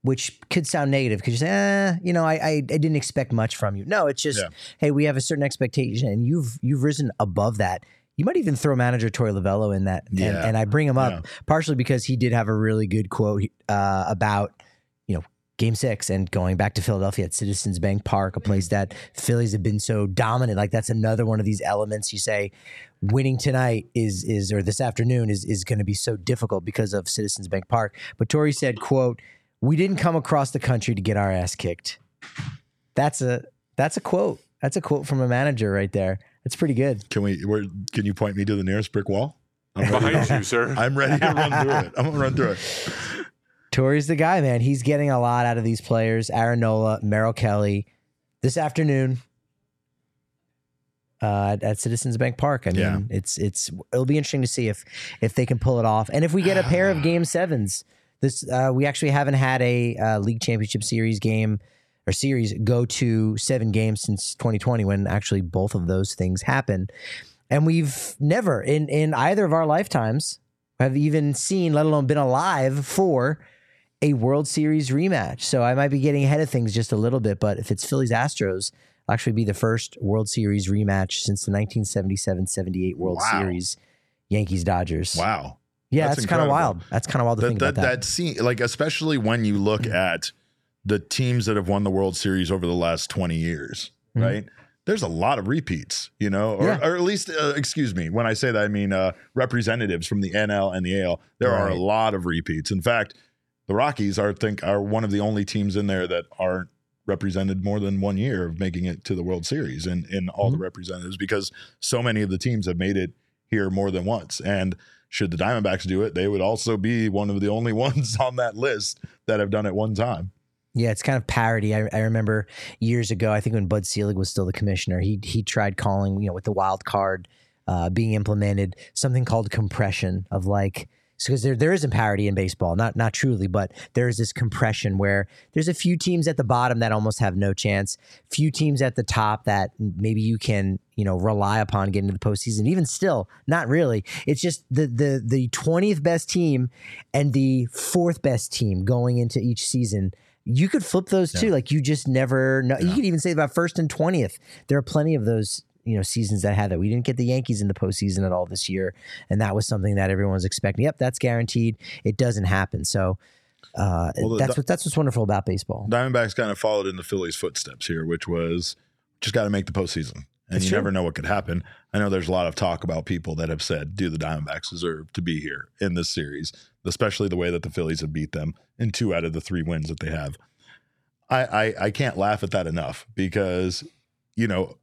which could sound negative because you say, eh, you know, I, I I didn't expect much from you. No, it's just, Yeah. hey, we have a certain expectation, and you've you've risen above that. You might even throw manager Torey Lovullo in that, and, Yeah. and I bring him up Yeah. partially because he did have a really good quote uh, about you know Game Six and going back to Philadelphia at Citizens Bank Park, a place that Phillies have been so dominant. Like that's another one of these elements you say winning tonight is is or this afternoon is is going to be so difficult because of Citizens Bank Park. But Tori said, "quote We didn't come across the country to get our ass kicked." That's a that's a quote. That's a quote from a manager right there. That's pretty good. Can we where can you point me to the nearest brick wall? I'm Behind you, sir. [laughs] I'm ready to run through it. I'm gonna run through it. Torey's the guy, man. He's getting a lot out of these players. Aaron Nola, Merrill Kelly, this afternoon uh, at, at Citizens Bank Park. I mean, Yeah. it's it's it'll be interesting to see if if they can pull it off, and if we get a pair of [sighs] Game Sevens. This uh, we actually haven't had a uh, league championship series game or series go to seven games since 2020, when actually both of those things happen. and we've never in in either of our lifetimes have even seen, let alone been alive for a World Series rematch. So I might be getting ahead of things just a little bit, but if it's Phillies Astros, it'll actually be the first World Series rematch since the 1977-78 World Wow. Series Yankees Dodgers. Wow. Yeah, That's that's, kind of wild. That's kind of wild to that, think that, about that. that scene, like especially when you look mm-hmm. at the teams that have won the World Series over the last 20 years, Mhm. right? There's a lot of repeats, you know, or, Yeah. or at least, uh, excuse me, when I say that, I mean uh, representatives from the NL and the AL. There are a lot of repeats. In fact, the Rockies are, I think, are one of the only teams in there that aren't represented more than one year of making it to the World Series in, in all the representatives because so many of the teams have made it here more than once. And should the Diamondbacks do it, they would also be one of the only [laughs] ones on that list that have done it one time. Yeah, it's kind of parody. I, I remember years ago, I think when Bud Selig was still the commissioner, he he tried calling, you know, with the wild card uh, being implemented, something called compression of like because there there isn't parity in baseball, not not truly, but there is this compression where there's a few teams at the bottom that almost have no chance, few teams at the top that maybe you can you know rely upon getting to the postseason. Even still, not really. It's just the the the twentieth best team and the fourth best team going into each season. You could flip those too. Like you just never know. You could even say about first and twentieth. There are plenty of those you know seasons that had that. We didn't get the Yankees in the postseason at all this year, and that was something that everyone was expecting. Yep, that's guaranteed. It doesn't happen. So uh, Well, the- that's what that's what's wonderful about baseball. Diamondbacks kind of followed in the Phillies' footsteps here, which was just got to make the postseason. And That's you true. never know what could happen. I know there's a lot of talk about people that have said, do the Diamondbacks deserve to be here in this series, especially the way that the Phillies have beat them in two out of the three wins that they have. I, I, I can't laugh at that enough because, you know,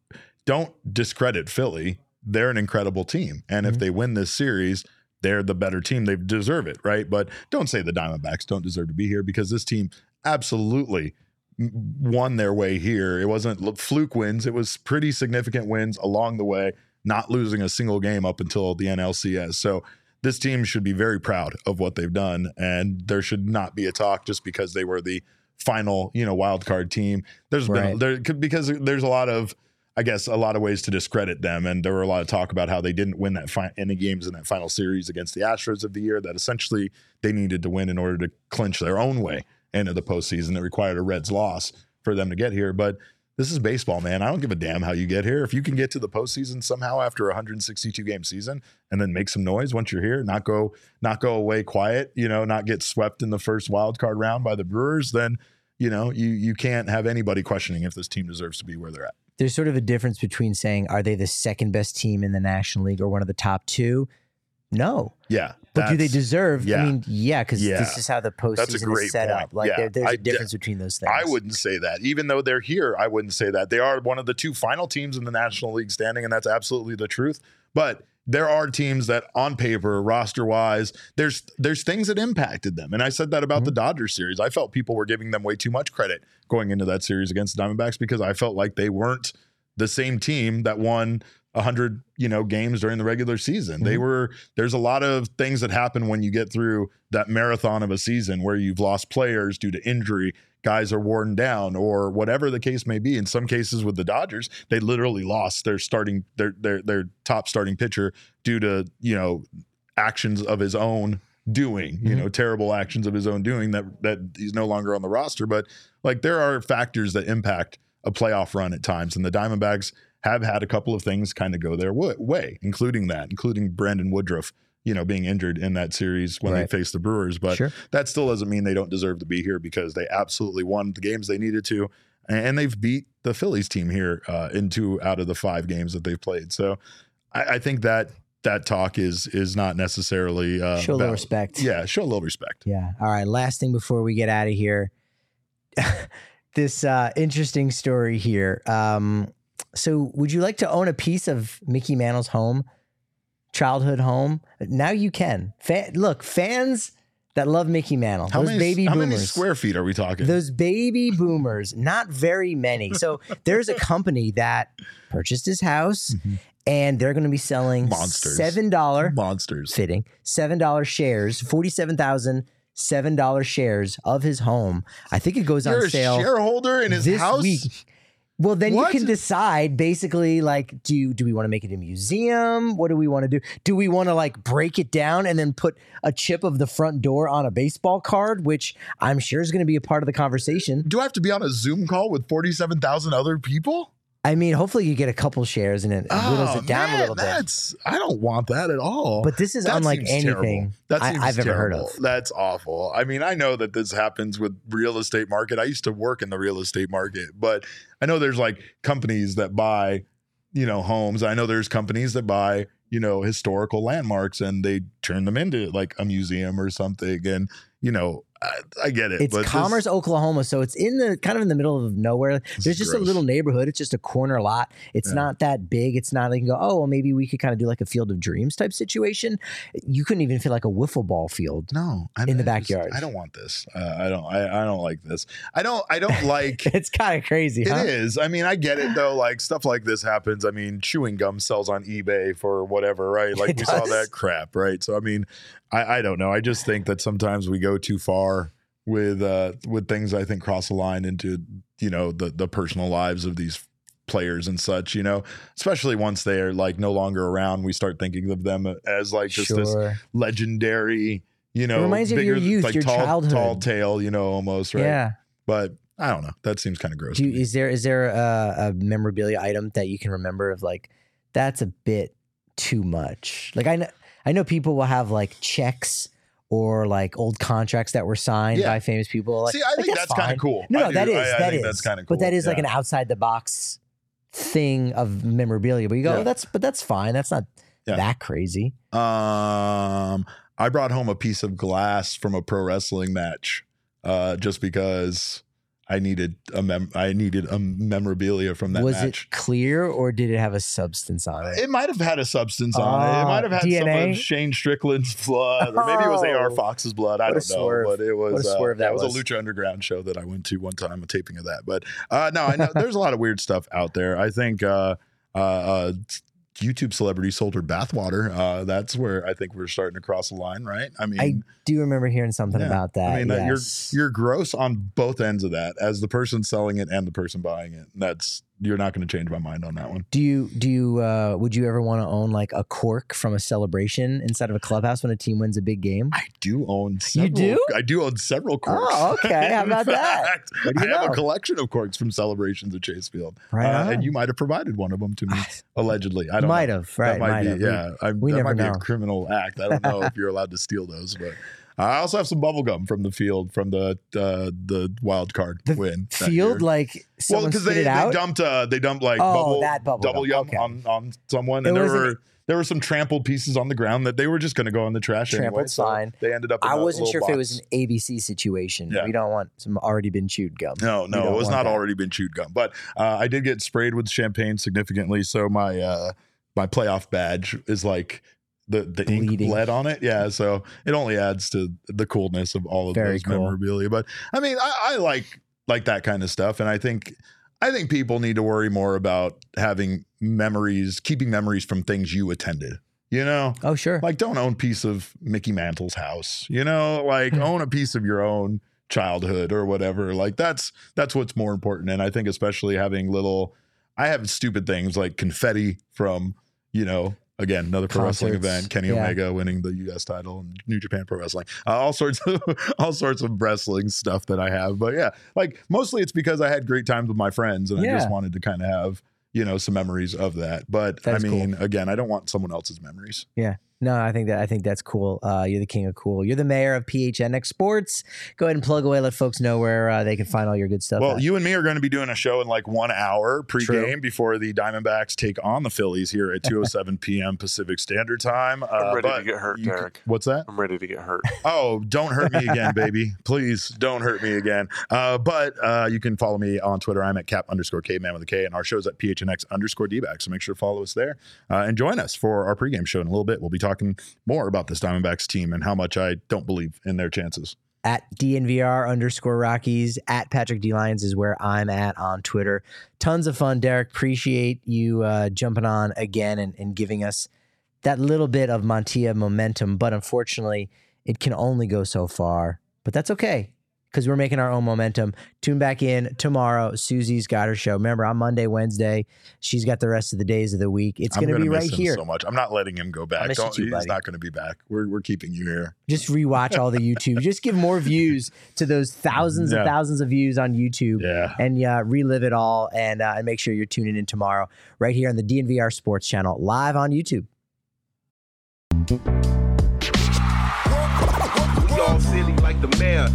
don't discredit Philly. They're an incredible team. And if Mhm. they win this series, they're the better team. They deserve it, right? But don't say the Diamondbacks don't deserve to be here because this team absolutely won their way here. It wasn't fluke wins, it was pretty significant wins along the way, not losing a single game up until the NLCS. So this team should be very proud of what they've done and there should not be a talk just because they were the final, you know, wild card team. There's been there because there's a lot of I guess a lot of ways to discredit them, and there were a lot of talk about how they didn't win that fi- any games in that final series against the Astros of the year. That essentially they needed to win in order to clinch their own way into the postseason. It required a Reds loss for them to get here, but this is baseball, man. I don't give a damn how you get here. If you can get to the postseason somehow after a 162 game season and then make some noise once you're here, not go not go away quiet, you know, not get swept in the first wild card round by the Brewers, then you know you you can't have anybody questioning if this team deserves to be where they're at. There's sort of a difference between saying are they the second best team in the National League or one of the top two? No, Yeah, but do they deserve? yeah. I mean, yeah, because Yeah. this is how the postseason is set point. up. Like Yeah. there, there's I a de- difference between those things. I wouldn't say that. Even though they're here, I wouldn't say that. They are one of the two final teams in the National League standing, and that's absolutely the truth. But there are teams that on paper, roster wise, there's there's things that impacted them. And I said that about the mm-hmm. Dodgers series. I felt people were giving them way too much credit going into that series against the Diamondbacks because I felt like they weren't the same team that won 100 you know games during the regular season they Mhm. were there's a lot of things that happen when you get through that marathon of a season where you've lost players due to injury guys are worn down or whatever the case may be in some cases with the Dodgers they literally lost their starting their their their top starting pitcher due to you know actions of his own doing you Mhm. know terrible actions of his own doing that that he's no longer on the roster but like there are factors that impact a playoff run at times and the Diamondbacks have had a couple of things kind of go their wa- way including that including Brandon Woodruff you know being injured in that series when Right. they faced the Brewers but sure. that still doesn't mean they don't deserve to be here because they absolutely won the games they needed to and they've beat the Phillies team here uh, in two out of the five games that they've played so I, I think that that talk is is not necessarily uh, Show a little respect. yeah show a little respect Yeah. All right. Last thing before we get out of here. [laughs] this uh, interesting story here. Um, so, would you like to own a piece of Mickey Mantle's home, childhood home? Now you can. Look, fans that love Mickey Mantle, how those many baby how boomers. How many square feet are we talking Those baby boomers, not very many. So [laughs] there's a company that purchased his house Mhm. and they're going to be selling Monsters. $7 monsters fitting $7 shares, 47,000 $7 shares of his home. I think it goes you're on a sale shareholder in his this house week. Well, then What? you can decide basically like do do we want to make it a museum? What do we want to do? Do we want to like break it down and then put a chip of the front door on a baseball card, which I'm sure is going to be a part of the conversation. do I have to be on a Zoom call with 47,000 other people? I mean, hopefully you get a couple shares and it whittles it oh, down Oh, man, a little bit. That's I don't want that at all. But this is That unlike anything. That I, I've ever heard of. That's awful. I mean, I know that this happens with real estate market. I used to work in the real estate market, but I know there's like companies that buy, you know, homes. I know there's companies that buy, you know, historical landmarks and they turn them into like a museum or something. And you know, I, I get it. It's but this- Commerce, Oklahoma, so it's in the kind of in the middle of nowhere. There's just a little neighborhood. It's just a corner lot. It's Yeah. not that big. It's not like you can go, oh, well, maybe we could kind of do like a Field of Dreams type situation. You couldn't even feel like a wiffle ball field. no I, in the I just- backyard. I don't want this. Uh, I don't. I, I don't like this. I don't. I don't like. [laughs] It's kind of crazy, It huh? is. I mean, I get it though. Like stuff like this happens. I mean, chewing gum sells on eBay for whatever, right? [laughs] Like It we saw that crap, right? So I mean, I, I don't know. I just think that sometimes we go too far with uh with things I think cross the line into you know the the personal lives of these players and such. You know, especially once they are like no longer around, we start thinking of them as like just this legendary. You know, it reminds you of your youth, like your tall, childhood. tall tale. You know, almost right. Yeah. But I don't know. That seems kind of gross. Do to you, me. is there is there a, a memorabilia item that you can remember of like that's a bit too much? Like I know I know people will have like checks or like old contracts that were signed Yeah. by famous people. Like, See, I like, think that's, kind of cool. No, no, that is I, I that is. that's kind of cool. But that is like an outside the box thing of memorabilia. But you go, Yeah. oh, that's but that's fine. That's not Yeah. that crazy. Um, I brought home a piece of glass from a pro wrestling match, uh, just because I needed a mem- I needed a memorabilia from that Was match. it clear or did it have a substance on it? It might have had a substance on it. It Oh, might have had some of Shane Strickland's blood, or maybe it was Oh. AR Fox's blood. I What don't know, swerve. but it was uh, swerve that it was, was. a Lucha Underground show that I went to one time, a taping of that. But uh, no, I know there's a lot of weird stuff out there. I think uh, uh, uh, YouTube celebrity sold her bathwater. Uh, that's where I think we're starting to cross the line, right? I mean, I do remember hearing something Yeah. about that. I mean, yes. you're you're gross on both ends of that, as the person selling it and the person buying it. That's you're not going to change my mind on that one. Do you do you uh, would you ever want to own like a cork from a celebration inside of a clubhouse when a team wins a big game? I do own. Several, do? I do own several corks. Oh, okay. [laughs] How about that? fact, What do I you have a collection of corks from celebrations at Chase Field, Right Uh, and you might have provided one of them to me allegedly. I don't might know. have right. that might, might be, have. yeah. I, we that never might be a criminal act. I don't know if [laughs] you're allowed to steal those, but I also have some bubble gum from the field from the uh, the wild card The win. Field like well, because they, they dumped uh, they dumped like Oh, bubble, that bubble double gum. Okay. on on someone, It and there were there were some trampled pieces on the ground that they were just going to go in the trash anyway. Trampled so. They ended up. In I wasn't sure if it was an ABC situation. Yeah. We don't want some already been chewed gum. No, no, it was not that. already been chewed gum, but uh, I did get sprayed with champagne significantly. So my uh, my playoff badge is like the the ink Bleeding. bled on it. Yeah, so it only adds to the coolness of all of Very those cool. memorabilia. But I mean, I, I like like that kind of stuff, and I think I think people need to worry more about having memories, keeping memories from things you attended. You know, Oh sure. like don't own a piece of Mickey Mantle's house. You know, like Hmm. own a piece of your own childhood or whatever. Like that's that's what's more important. And I think especially having little I have stupid things like confetti from, you know, again, another pro wrestling event, Kenny Yeah. Omega winning the US title and New Japan Pro Wrestling. Uh, all sorts of [laughs] all sorts of wrestling stuff that I have. But yeah, like mostly it's because I had great times with my friends and I just wanted to kind of have you know some memories of that but That's i cool. mean again i don't want someone else's memories No, I think that I think that's cool. Uh, you're the king of cool. You're the mayor of PHNX Sports. Go ahead and plug away. Let folks know where uh, they can find all your good stuff. Well, at. you and me are going to be doing a show in like one hour pregame True. before the Diamondbacks take on the Phillies here at [laughs] 2:07 p.m. Pacific Standard Time. Uh, I'm ready to get hurt, you can- Derek. what's that? I'm ready to get hurt. [laughs] Oh, don't hurt me again, baby. [laughs] Please don't hurt me again. Uh, but uh, you can follow me on Twitter. I'm at cap underscore caveman with a K, and our show's at phnx underscore dback. So make sure to follow us there uh, and join us for our pregame show in a little bit. We'll be talking more about this Diamondbacks team and how much I don't believe in their chances. at DNVR underscore Rockies at Patrick D Lyons is where I'm at on Twitter. Tons of fun, Derek. Appreciate you uh, jumping on again and, and giving us that little bit of Montilla momentum. But unfortunately, it can only go so far. But that's okay because we're making our own momentum. Tune back in tomorrow. Susie's got her show. Remember, on Monday, Wednesday, she's got the rest of the days of the week. It's going to be miss right him here. so much. I'm not letting him go back. miss you Don't, too, he's buddy. not going to be back. We're, we're keeping you here. Just rewatch all the YouTube. Just give more views to those thousands Yeah. and thousands of views on YouTube. Yeah. and uh, relive it all. And, uh, and make sure you're tuning in tomorrow right here on the DNVR Sports Channel, live on YouTube. We all silly like the mayor.